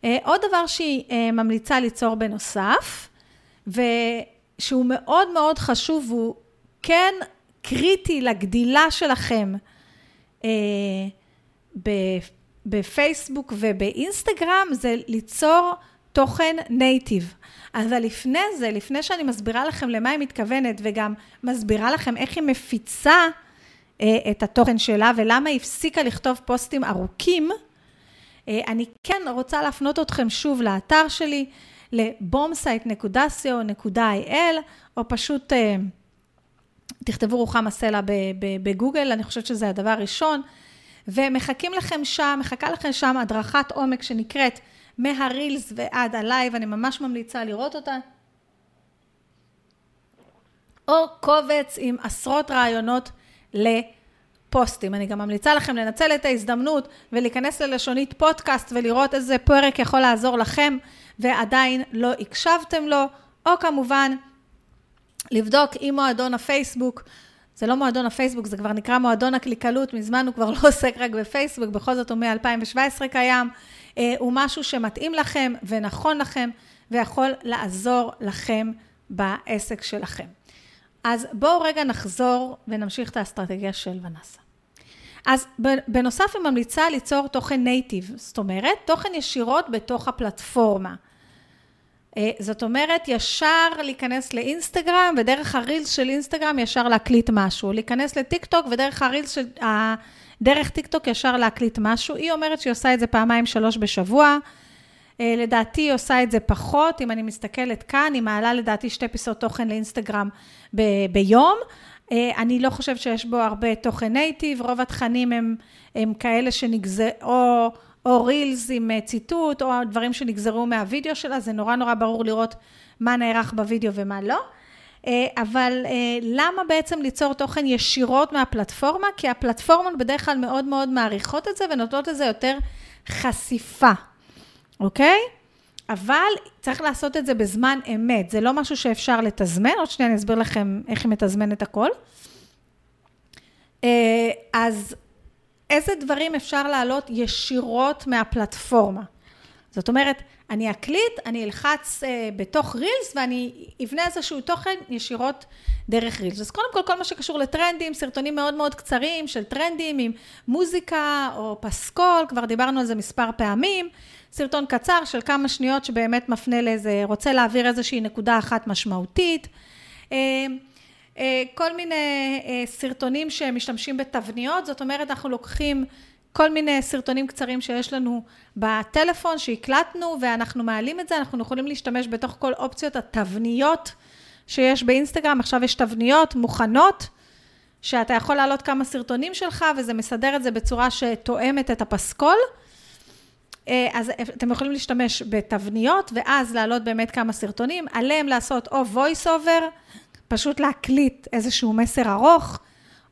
Uh, עוד דבר שהיא uh, ממליצה ליצור בנוסף, ושהוא מאוד מאוד חשוב, והוא כן קריטי לגדילה שלכם uh, בפייסבוק ובאינסטגרם, זה ליצור תוכן נייטיב. אבל לפני זה, לפני שאני מסבירה לכם למה היא מתכוונת, וגם מסבירה לכם איך היא מפיצה אה, את התוכן שלה, ולמה היא הפסיקה לכתוב פוסטים ארוכים, אה, אני כן רוצה להפנות אתכם שוב לאתר שלי, לבומסייט.co.il, או פשוט אה, תכתבו רוחמה סלע בגוגל, אני חושבת שזה הדבר הראשון, ומחכים לכם שם, מחכה לכם שם הדרכת עומק שנקראת מהרילס ועד הלייב, אני ממש ממליצה לראות אותה. או קובץ עם עשרות רעיונות לפוסטים. אני גם ממליצה לכם לנצל את ההזדמנות ולהיכנס ללשונית פודקאסט ולראות איזה פרק יכול לעזור לכם ועדיין לא הקשבתם לו, או כמובן לבדוק אם מועדון הפייסבוק. זה לא מועדון הפייסבוק, זה כבר נקרא מועדון הקליקלות, מזמן הוא כבר לא עוסק רק בפייסבוק, בכל זאת הוא מ-2017 קיים. אה, הוא משהו שמתאים לכם ונכון לכם ויכול לעזור לכם בעסק שלכם. אז בואו רגע נחזור ונמשיך את האסטרטגיה של ונסה. אז בנוסף היא ממליצה ליצור תוכן native, זאת אומרת, תוכן ישירות בתוך הפלטפורמה. אה, זאת אומרת, ישר להיכנס לאינסטגרם, ודרך הרילס של אינסטגרם ישר להקליט משהו. להיכנס לטיק טוק, ודרך הרילס של, דרך טיק טוק ישר להקליט משהו. היא אומרת שהיא עושה את זה פעמיים, שלוש בשבוע. אה, לדעתי היא עושה את זה פחות, אם אני מסתכלת כאן, היא מעלה לדעתי שתי פיסות תוכן לאינסטגרם ב- ביום. אה, אני לא חושבת שיש בו הרבה תוכן native, רוב התכנים הם, הם כאלה שנגזר, או, או רילס עם אה, ציטוט, או דברים שנגזרו מהווידאו שלה, זה נורא נורא ברור לראות מה נערך בווידאו ומה לא. אה, אבל למה בעצם ליצור תוכן ישירות מהפלטפורמה? כי הפלטפורמות בדרך כלל מאוד מאוד מעריכות את זה ונותנות לזה יותר חשיפה, אוקיי? אבל צריך לעשות את זה בזמן אמת, זה לא משהו שאפשר לתזמן, עוד שנייה אני אסביר לכם איך היא מתזמנת הכל. אז איזה דברים אפשר להעלות ישירות מהפלטפורמה? זאת אומרת, אני אקליט, אני אלחץ אה, בתוך רילס ואני אבנה איזשהו תוכן ישירות דרך רילס. אז קודם כל, כל מה שקשור לטרנדים, סרטונים מאוד מאוד קצרים של טרנדים עם מוזיקה או פסקול, כבר דיברנו על זה מספר פעמים. סרטון קצר של כמה שניות שבאמת מפנה לאיזה, רוצה להעביר איזושהי נקודה אחת משמעותית. אה, אה, כל מיני אה, סרטונים שמשתמשים בתבניות, זאת אומרת, אנחנו לוקחים כל מיני סרטונים קצרים שיש לנו בטלפון, שהקלטנו, ואנחנו מעלים את זה, אנחנו יכולים להשתמש בתוך כל אופציות התבניות שיש באינסטגרם. עכשיו יש תבניות מוכנות, שאתה יכול להעלות כמה סרטונים שלך, וזה מסדר את זה בצורה שתואמת את הפסקול. אה, אז אתם יכולים להשתמש בתבניות, ואז להעלות באמת כמה סרטונים, עליהם לעשות או voice over, פשוט להקליט איזשהו מסר ארוך,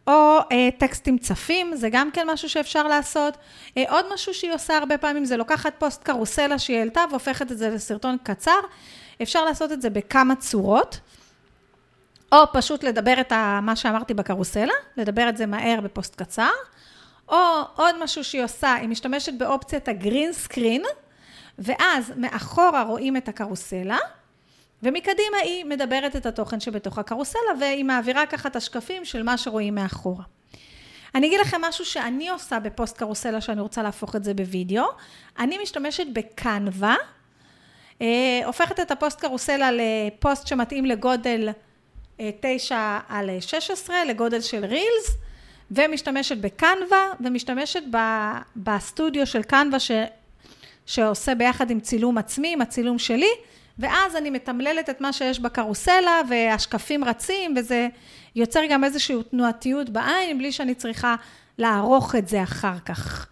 או אה, טקסטים צפים, זה גם כן משהו שאפשר לעשות. אה, עוד משהו שהיא עושה הרבה פעמים זה לוקחת פוסט קרוסלה שהיא העלתה והופכת את זה לסרטון קצר. אפשר לעשות את זה בכמה צורות, או פשוט לדבר את מה שאמרתי בקרוסלה, לדבר את זה מהר בפוסט קצר, או עוד משהו שהיא עושה, היא משתמשת באופציית ה green screen, ואז מאחורה רואים את הקרוסלה, ומקדימה היא מדברת את התוכן שבתוך הקרוסלה, והיא מעבירה ככה את השקפים של מה שרואים מאחורה. אני אגיד לכם משהו שאני עושה בפוסט קרוסלה, שאני רוצה להפוך את זה בווידאו. אני משתמשת בקנווה, אה, הופכת את הפוסט קרוסלה לפוסט שמתאים לגודל 9 אה, על 16, לגודל של רילס, ומשתמשת בקנווה, ומשתמשת בסטודיו של קנווה ש, שעושה ביחד עם צילום עצמי, עם הצילום שלי, ואז אני מתמללת את מה שיש בקרוסלה, והשקפים רצים, וזה יוצר גם איזושהי תנועתיות בעין, בלי שאני צריכה לערוך את זה אחר כך,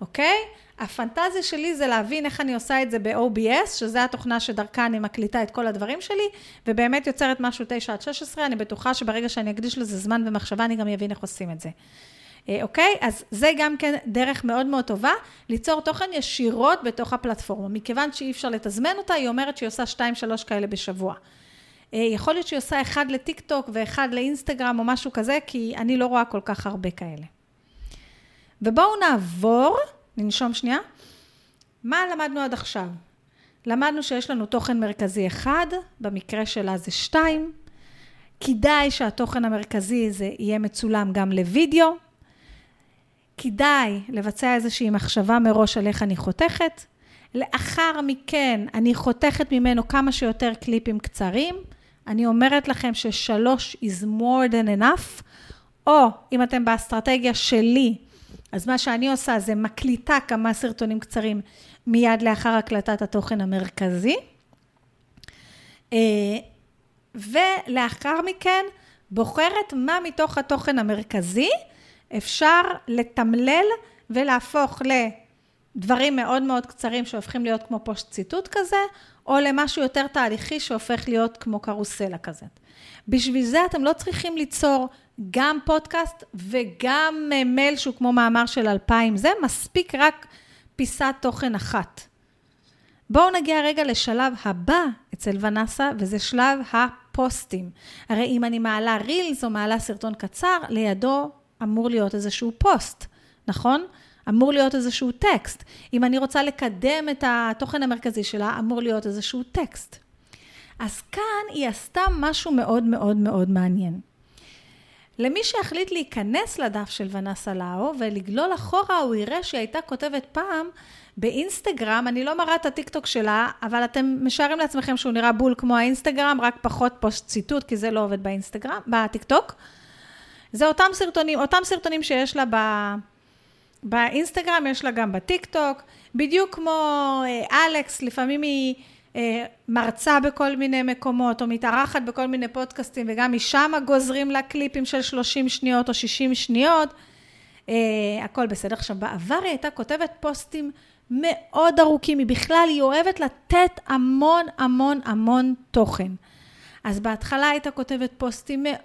אוקיי? הפנטזיה שלי זה להבין איך אני עושה את זה ב-OBS, שזה התוכנה שדרכה אני מקליטה את כל הדברים שלי, ובאמת יוצרת משהו 9 עד 16, אני בטוחה שברגע שאני אקדיש לזה זמן ומחשבה, אני גם אבין איך עושים את זה. אה, אוקיי? אז זה גם כן דרך מאוד מאוד טובה, ליצור תוכן ישירות בתוך הפלטפורמה. מכיוון שאי אפשר לתזמן אותה, היא אומרת שהיא עושה 2-3 כאלה בשבוע. אה, יכול להיות שהיא עושה אחד לטיק טוק ואחד לאינסטגרם או משהו כזה, כי אני לא רואה כל כך הרבה כאלה. ובואו נעבור, ננשום שנייה. מה למדנו עד עכשיו? למדנו שיש לנו תוכן מרכזי אחד, במקרה שלה זה שתיים. כדאי שהתוכן המרכזי הזה יהיה מצולם גם לוידאו. כדאי לבצע איזושהי מחשבה מראש על איך אני חותכת. לאחר מכן, אני חותכת ממנו כמה שיותר קליפים קצרים. אני אומרת לכם ששלוש is more than enough, או אם אתם באסטרטגיה שלי, אז מה שאני עושה זה מקליטה כמה סרטונים קצרים מיד לאחר הקלטת התוכן המרכזי. אה, ולאחר מכן, בוחרת מה מתוך התוכן המרכזי אפשר לתמלל ולהפוך לדברים מאוד מאוד קצרים שהופכים להיות כמו פוסט ציטוט כזה, או למשהו יותר תהליכי שהופך להיות כמו קרוסלה כזה. בשביל זה אתם לא צריכים ליצור גם פודקאסט וגם מייל שהוא כמו מאמר של אלפיים, זה מספיק רק פיסת תוכן אחת. בואו נגיע רגע לשלב הבא אצל ונסה, וזה שלב הפוסטים. הרי אם אני מעלה רילס או מעלה סרטון קצר, לידו אמור להיות איזשהו פוסט, נכון? אמור להיות איזשהו טקסט. אם אני רוצה לקדם את התוכן המרכזי שלה, אמור להיות איזשהו טקסט. אז כאן היא עשתה משהו מאוד מאוד מאוד מעניין. למי שהחליט להיכנס לדף של ונסה לאו ולגלול אחורה, הוא יראה שהיא הייתה כותבת פעם באינסטגרם, אני לא מראה את הטיקטוק שלה, אבל אתם משערים לעצמכם שהוא נראה בול כמו האינסטגרם, רק פחות פוסט ציטוט, כי זה לא עובד באינסטגרם, בטיקטוק. זה אותם סרטונים, אותם סרטונים שיש לה ב... באינסטגרם, יש לה גם בטיק טוק, בדיוק כמו אה, אלכס, לפעמים היא אה, מרצה בכל מיני מקומות, או מתארחת בכל מיני פודקאסטים, וגם משם גוזרים לה קליפים של 30 שניות או 60 שניות, אה, הכל בסדר. עכשיו, בעבר היא הייתה כותבת פוסטים מאוד ארוכים, היא בכלל, היא אוהבת לתת המון המון המון תוכן. אז בהתחלה הייתה כותבת פוסטים מאוד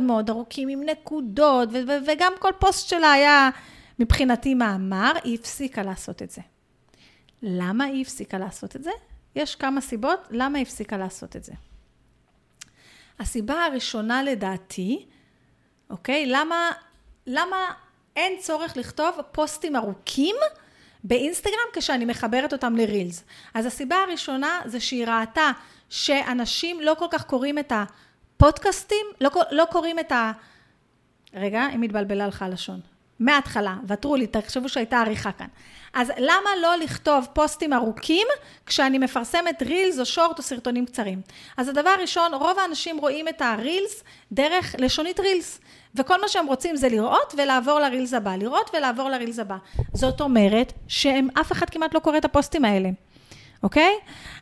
מאוד ארוכים עם נקודות, ו- ו- וגם כל פוסט שלה היה מבחינתי מאמר, היא הפסיקה לעשות את זה. למה היא הפסיקה לעשות את זה? יש כמה סיבות למה היא הפסיקה לעשות את זה. הסיבה הראשונה לדעתי, אוקיי? למה, למה אין צורך לכתוב פוסטים ארוכים באינסטגרם כשאני מחברת אותם לרילס? אז הסיבה הראשונה זה שהיא ראתה שאנשים לא כל כך קוראים את הפודקאסטים, לא, לא קוראים את ה... רגע, אם התבלבלה לך הלשון. מההתחלה, ותרו לי, תחשבו שהייתה עריכה כאן. אז למה לא לכתוב פוסטים ארוכים כשאני מפרסמת רילס או שורט או סרטונים קצרים? אז הדבר הראשון, רוב האנשים רואים את הרילס דרך לשונית רילס, וכל מה שהם רוצים זה לראות ולעבור לרילס הבא, לראות ולעבור לרילס הבא. זאת אומרת שאף אחד כמעט לא קורא את הפוסטים האלה. אוקיי?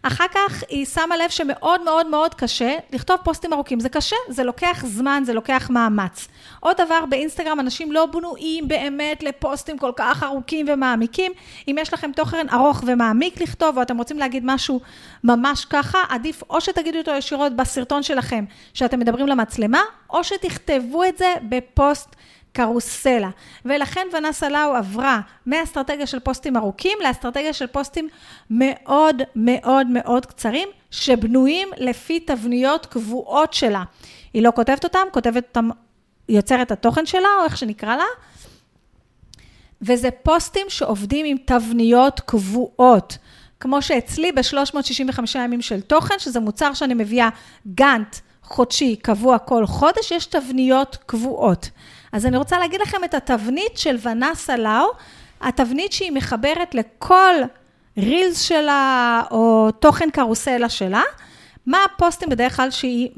אחר כך היא שמה לב שמאוד מאוד מאוד קשה לכתוב פוסטים ארוכים. זה קשה, זה לוקח זמן, זה לוקח מאמץ. עוד דבר, באינסטגרם אנשים לא בנויים באמת לפוסטים כל כך ארוכים ומעמיקים. אם יש לכם תוכן ארוך ומעמיק לכתוב, או אתם רוצים להגיד משהו ממש ככה, עדיף או שתגידו אותו ישירות בסרטון שלכם, שאתם מדברים למצלמה, או שתכתבו את זה בפוסט. קרוסלה. ולכן ונסה לאו עברה מאסטרטגיה של פוסטים ארוכים לאסטרטגיה של פוסטים מאוד מאוד מאוד קצרים, שבנויים לפי תבניות קבועות שלה. היא לא כותבת אותם, כותבת אותם, יוצרת התוכן שלה, או איך שנקרא לה. וזה פוסטים שעובדים עם תבניות קבועות. כמו שאצלי ב-365 ימים של תוכן, שזה מוצר שאני מביאה גאנט חודשי, קבוע כל חודש, יש תבניות קבועות. אז אני רוצה להגיד לכם את התבנית של ונסה לאו, התבנית שהיא מחברת לכל רילס שלה או תוכן קרוסלה שלה, מה הפוסטים בדרך כלל שהיא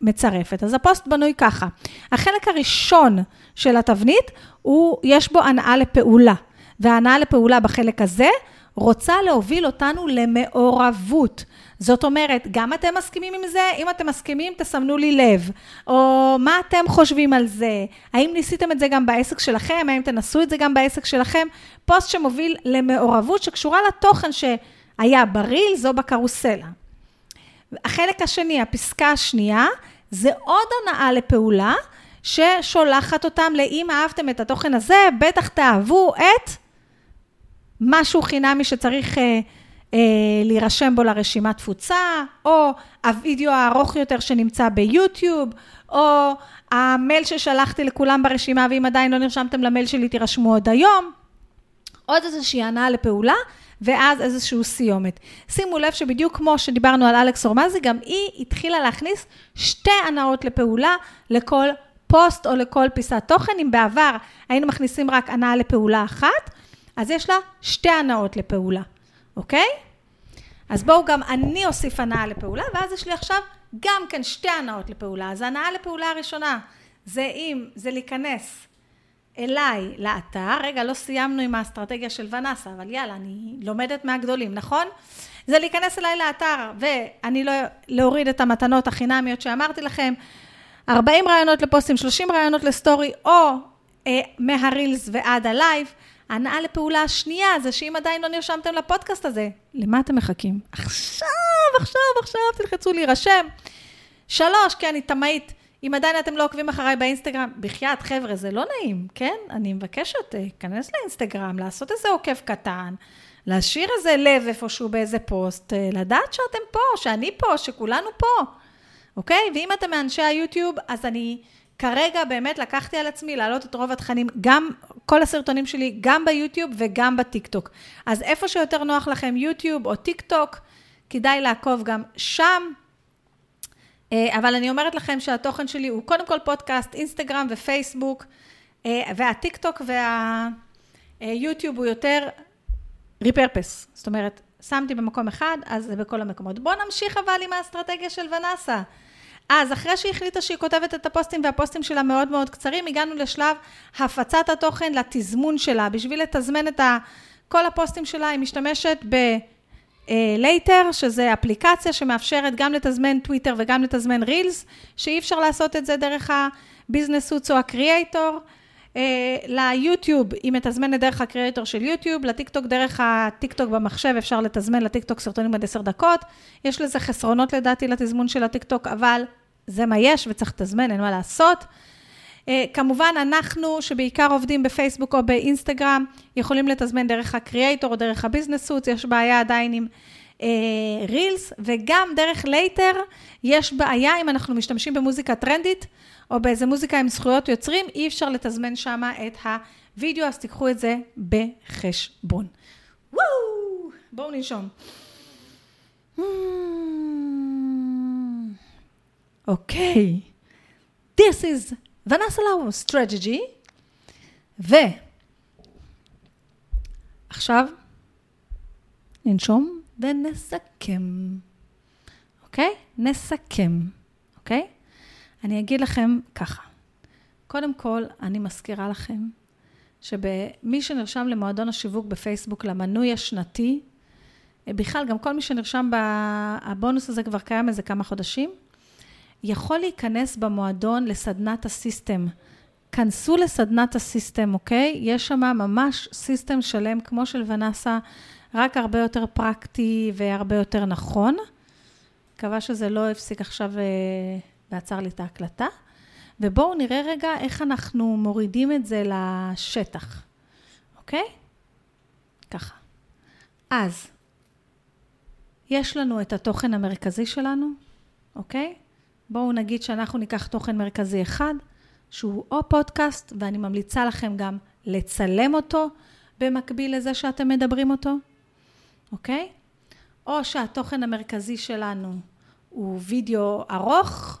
מצרפת. אז הפוסט בנוי ככה, החלק הראשון של התבנית, הוא, יש בו הנאה לפעולה, וההנאה לפעולה בחלק הזה רוצה להוביל אותנו למעורבות. זאת אומרת, גם אתם מסכימים עם זה? אם אתם מסכימים, תסמנו לי לב. או מה אתם חושבים על זה? האם ניסיתם את זה גם בעסק שלכם? האם תנסו את זה גם בעסק שלכם? פוסט שמוביל למעורבות שקשורה לתוכן שהיה ברילס או בקרוסלה. החלק השני, הפסקה השנייה, זה עוד הנאה לפעולה ששולחת אותם לאם אהבתם את התוכן הזה, בטח תאהבו את משהו חינמי שצריך... אה, להירשם בו לרשימת תפוצה, או הווידאו הארוך יותר שנמצא ביוטיוב, או המייל ששלחתי לכולם ברשימה, ואם עדיין לא נרשמתם למייל שלי, תירשמו עוד היום. עוד איזושהי הנאה לפעולה, ואז איזושהי סיומת. שימו לב שבדיוק כמו שדיברנו על אלכס אורמזי, גם היא התחילה להכניס שתי הנאות לפעולה לכל פוסט או לכל פיסת תוכן. אם בעבר היינו מכניסים רק הנאה לפעולה אחת, אז יש לה שתי הנאות לפעולה. אוקיי? אז בואו גם אני אוסיף הנאה לפעולה, ואז יש לי עכשיו גם כן שתי הנאות לפעולה. אז הנאה לפעולה הראשונה זה אם, זה להיכנס אליי לאתר, רגע, לא סיימנו עם האסטרטגיה של ונסה, אבל יאללה, אני לומדת מהגדולים, נכון? זה להיכנס אליי לאתר, ואני לא, להוריד את המתנות החינמיות שאמרתי לכם, 40 רעיונות לפוסטים, 30 רעיונות לסטורי, או אה, מהרילס ועד הלייב. ההנעה לפעולה השנייה זה שאם עדיין לא נרשמתם לפודקאסט הזה, למה אתם מחכים? עכשיו, עכשיו, עכשיו תלחצו להירשם. שלוש, כי אני תמאית. אם עדיין אתם לא עוקבים אחריי באינסטגרם, בחייאת, חבר'ה, זה לא נעים, כן? אני מבקשת, להיכנס לאינסטגרם, לעשות איזה עוקב קטן, להשאיר איזה לב איפשהו באיזה פוסט, אה, לדעת שאתם פה, שאני פה, שכולנו פה, אוקיי? ואם אתם מאנשי היוטיוב, אז אני כרגע באמת לקחתי על עצמי להעלות את רוב התכנים, גם כל הסרטונים שלי, גם ביוטיוב וגם בטיקטוק. אז איפה שיותר נוח לכם, יוטיוב או טיקטוק, כדאי לעקוב גם שם. אה, אבל אני אומרת לכם שהתוכן שלי הוא קודם כל פודקאסט, אינסטגרם ופייסבוק, אה, והטיקטוק והיוטיוב הוא יותר ריפרפס. זאת אומרת, שמתי במקום אחד, אז זה בכל המקומות. בואו נמשיך אבל עם האסטרטגיה של ונסה. אז אחרי שהיא החליטה שהיא כותבת את הפוסטים והפוסטים שלה מאוד מאוד קצרים, הגענו לשלב הפצת התוכן לתזמון שלה. בשביל לתזמן את ה... כל הפוסטים שלה, היא משתמשת ב-Later, שזה אפליקציה שמאפשרת גם לתזמן טוויטר וגם לתזמן רילס, שאי אפשר לעשות את זה דרך ה Business Suite או ה Creator. אה, ליוטיוב, היא מתזמנת דרך ה Creator של יוטיוב, לטיקטוק דרך הטיקטוק במחשב, אפשר לתזמן לטיקטוק סרטונים עד עשר דקות. יש לזה חסרונות לדעתי לתזמון של הטיקטוק, אבל זה מה יש וצריך לתזמן, אין מה לעשות. אה, כמובן, אנחנו, שבעיקר עובדים בפייסבוק או באינסטגרם, יכולים לתזמן דרך ה creator או דרך ה Business Suite, יש בעיה עדיין עם Reels, אה, וגם דרך Later יש בעיה אם אנחנו משתמשים במוזיקה טרנדית, או באיזה מוזיקה עם זכויות יוצרים, אי אפשר לתזמן שם את הוידאו, אז תיקחו את זה בחשבון. וואו! בואו ננשום. אוקיי. Okay. This is Vanessa Lau strategy. ועכשיו ננשום ונסכם. אוקיי? נסכם. אוקיי? אני אגיד לכם ככה. קודם כל, אני מזכירה לכם שמי שנרשם למועדון השיווק בפייסבוק למנוי השנתי, בכלל, גם כל מי שנרשם, הבונוס הזה כבר קיים איזה כמה חודשים, יכול להיכנס במועדון לסדנת הסיסטם. כנסו לסדנת הסיסטם, אוקיי? יש שם ממש סיסטם שלם כמו של ונסה, רק הרבה יותר פרקטי והרבה יותר נכון. מקווה שזה לא הפסיק עכשיו אה, ועצר לי את ההקלטה. ובואו נראה רגע איך אנחנו מורידים את זה לשטח, אוקיי? ככה. אז, יש לנו את התוכן המרכזי שלנו, אוקיי? בואו נגיד שאנחנו ניקח תוכן מרכזי אחד, שהוא או פודקאסט, ואני ממליצה לכם גם לצלם אותו במקביל לזה שאתם מדברים אותו, אוקיי? או שהתוכן המרכזי שלנו הוא וידאו ארוך,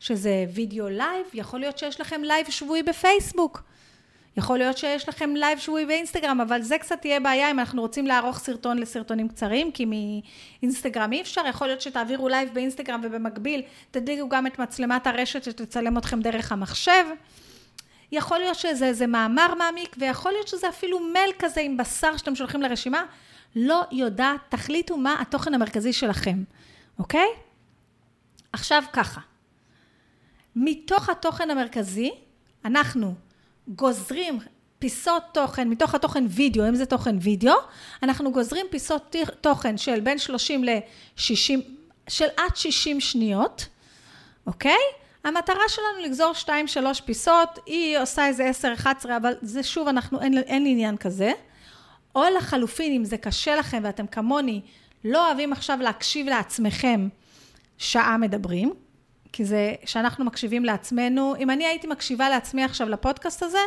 שזה וידאו לייב, יכול להיות שיש לכם לייב שבועי בפייסבוק. יכול להיות שיש לכם לייב שבועי באינסטגרם, אבל זה קצת תהיה בעיה אם אנחנו רוצים לערוך סרטון לסרטונים קצרים, כי מאינסטגרם אי אפשר, יכול להיות שתעבירו לייב באינסטגרם ובמקביל תדליגו גם את מצלמת הרשת שתצלם אתכם דרך המחשב. יכול להיות שזה איזה מאמר מעמיק, ויכול להיות שזה אפילו מייל כזה עם בשר שאתם שולחים לרשימה. לא יודעת, תחליטו מה התוכן המרכזי שלכם, אוקיי? עכשיו ככה, מתוך התוכן המרכזי, אנחנו גוזרים פיסות תוכן, מתוך התוכן וידאו, אם זה תוכן וידאו, אנחנו גוזרים פיסות תוכן של בין 30 ל-60, של עד 60 שניות, אוקיי? המטרה שלנו לגזור 2-3 פיסות, היא עושה איזה 10-11, אבל זה שוב, אנחנו, אין, אין לי עניין כזה. או לחלופין, אם זה קשה לכם ואתם כמוני, לא אוהבים עכשיו להקשיב לעצמכם שעה מדברים, כי זה שאנחנו מקשיבים לעצמנו, אם אני הייתי מקשיבה לעצמי עכשיו לפודקאסט הזה,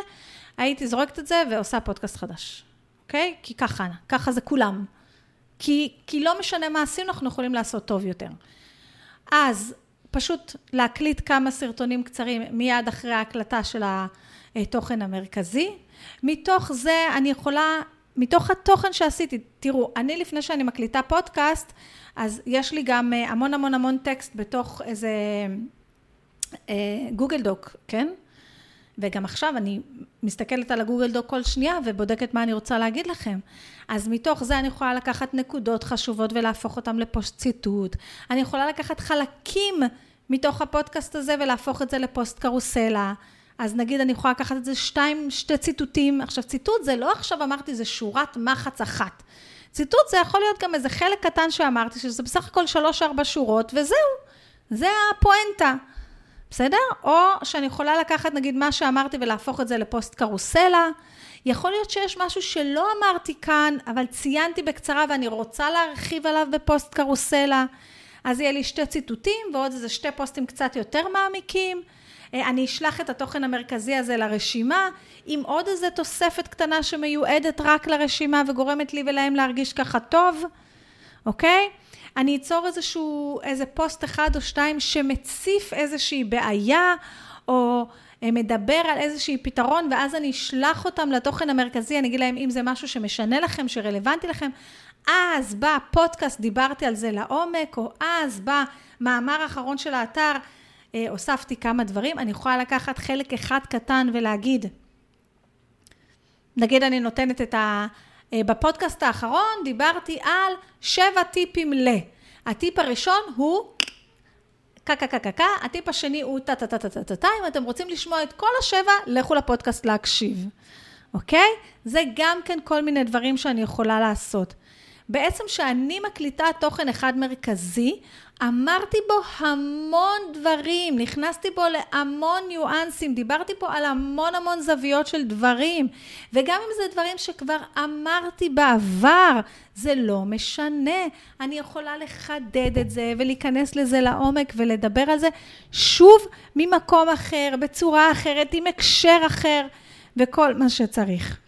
הייתי זורקת את זה ועושה פודקאסט חדש, אוקיי? כי ככה, ככה זה כולם. כי, כי לא משנה מה עשינו, אנחנו יכולים לעשות טוב יותר. אז פשוט להקליט כמה סרטונים קצרים מיד אחרי ההקלטה של התוכן המרכזי. מתוך זה אני יכולה, מתוך התוכן שעשיתי, תראו, אני לפני שאני מקליטה פודקאסט, אז יש לי גם אה, המון המון המון טקסט בתוך איזה אה, גוגל דוק, כן? וגם עכשיו אני מסתכלת על הגוגל דוק כל שנייה ובודקת מה אני רוצה להגיד לכם. אז מתוך זה אני יכולה לקחת נקודות חשובות ולהפוך אותן לפוסט ציטוט. אני יכולה לקחת חלקים מתוך הפודקאסט הזה ולהפוך את זה לפוסט קרוסלה. אז נגיד אני יכולה לקחת את זה שתיים, שתי ציטוטים. עכשיו ציטוט זה לא עכשיו אמרתי, זה שורת מחץ אחת. ציטוט זה יכול להיות גם איזה חלק קטן שאמרתי, שזה בסך הכל שלוש-ארבע שורות, וזהו. זה הפואנטה. בסדר? או שאני יכולה לקחת נגיד מה שאמרתי ולהפוך את זה לפוסט קרוסלה. יכול להיות שיש משהו שלא אמרתי כאן, אבל ציינתי בקצרה ואני רוצה להרחיב עליו בפוסט קרוסלה. אז יהיה לי שתי ציטוטים ועוד איזה שתי פוסטים קצת יותר מעמיקים. אה, אני אשלח את התוכן המרכזי הזה לרשימה, עם עוד איזה תוספת קטנה שמיועדת רק לרשימה וגורמת לי ולהם להרגיש ככה טוב, אוקיי? אני אצור איזשהו, איזה פוסט אחד או שתיים שמציף איזושהי בעיה, או אה, מדבר על איזשהי פתרון, ואז אני אשלח אותם לתוכן המרכזי, אני אגיד להם אם זה משהו שמשנה לכם, שרלוונטי לכם, אז בפודקאסט דיברתי על זה לעומק, או אז במאמר האחרון של האתר אה, הוספתי כמה דברים, אני יכולה לקחת חלק אחד קטן ולהגיד, נגיד אני נותנת את ה... אה, בפודקאסט האחרון דיברתי על שבע טיפים ל. הטיפ הראשון הוא קה, הטיפ השני הוא טה טה טה טה טה טה טה, אם אתם רוצים לשמוע את כל השבע, לכו לפודקאסט להקשיב, אוקיי? זה גם כן כל מיני דברים שאני יכולה לעשות. בעצם כשאני מקליטה תוכן אחד מרכזי, אמרתי בו המון דברים, נכנסתי בו להמון ניואנסים, דיברתי פה על המון המון זוויות של דברים, וגם אם זה דברים שכבר אמרתי בעבר, זה לא משנה. אני יכולה לחדד את זה ולהיכנס לזה לעומק ולדבר על זה שוב ממקום אחר, בצורה אחרת, עם הקשר אחר, וכל מה שצריך.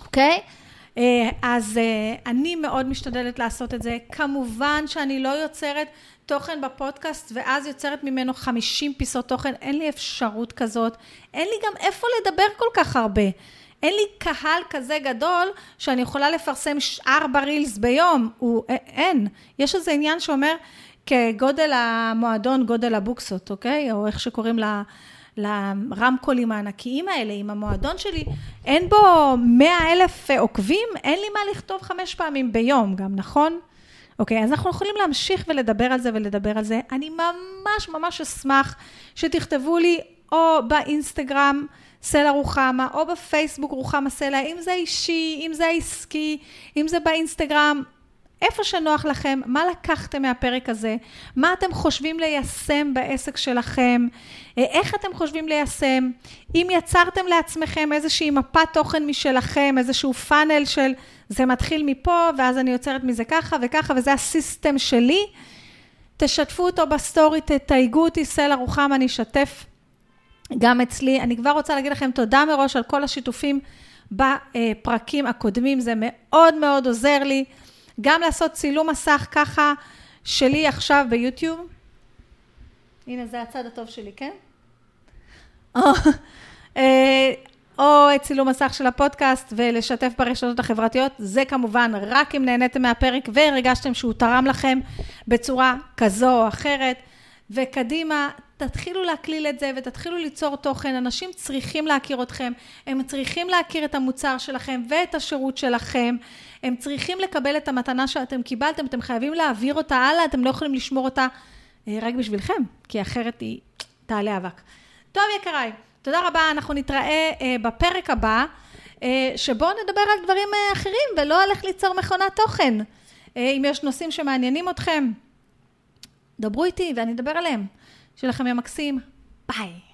אוקיי? Okay? אה, אז אה, אני מאוד משתדלת לעשות את זה. כמובן שאני לא יוצרת תוכן בפודקאסט ואז יוצרת ממנו 50 פיסות תוכן, אין לי אפשרות כזאת. אין לי גם איפה לדבר כל כך הרבה. אין לי קהל כזה גדול שאני יכולה לפרסם ארבע רילס ביום, הוא, אה, אין. יש איזה עניין שאומר כגודל המועדון, גודל הבוקסות, אוקיי? או איך שקוראים לה... לרמקולים הענקיים האלה, עם המועדון שלי, אין בו מאה אלף עוקבים, אין לי מה לכתוב חמש פעמים ביום גם, נכון? אוקיי, אז אנחנו יכולים להמשיך ולדבר על זה ולדבר על זה. אני ממש ממש אשמח שתכתבו לי או באינסטגרם סלע רוחמה, או בפייסבוק רוחמה סלע, אם זה אישי, אם זה עסקי, אם זה באינסטגרם, איפה שנוח לכם, מה לקחתם מהפרק הזה, מה אתם חושבים ליישם בעסק שלכם, אה, איך אתם חושבים ליישם, אם יצרתם לעצמכם איזושהי מפת תוכן משלכם, איזשהו funnel של זה מתחיל מפה, ואז אני יוצרת מזה ככה וככה, וזה ה system שלי, תשתפו אותו בסטורי, תתייגו אותי, סלע רוחמה, אני אשתף גם אצלי. אני כבר רוצה להגיד לכם תודה מראש על כל השיתופים בפרקים הקודמים, זה מאוד מאוד עוזר לי. גם לעשות צילום מסך ככה שלי עכשיו ביוטיוב. הנה, זה הצד הטוב שלי, כן? אה, או את צילום מסך של הפודקאסט ולשתף ברשתות החברתיות. זה כמובן רק אם נהניתם מהפרק והרגשתם שהוא תרם לכם בצורה כזו או אחרת. וקדימה, תתחילו להקליל את זה ותתחילו ליצור תוכן. אנשים צריכים להכיר אתכם, הם צריכים להכיר את המוצר שלכם ואת השירות שלכם. הם צריכים לקבל את המתנה שאתם קיבלתם, אתם חייבים להעביר אותה הלאה, אתם לא יכולים לשמור אותה אה, רק בשבילכם, כי אחרת היא תעלה אבק. טוב, יקריי, תודה רבה, אנחנו נתראה אה, בפרק הבא, אה, שבו נדבר על דברים אחרים ולא על איך ליצור מכונת תוכן. אם יש נושאים שמעניינים אתכם, דברו איתי ואני אדבר עליהם. שיהיה לכם יום מקסים, ביי.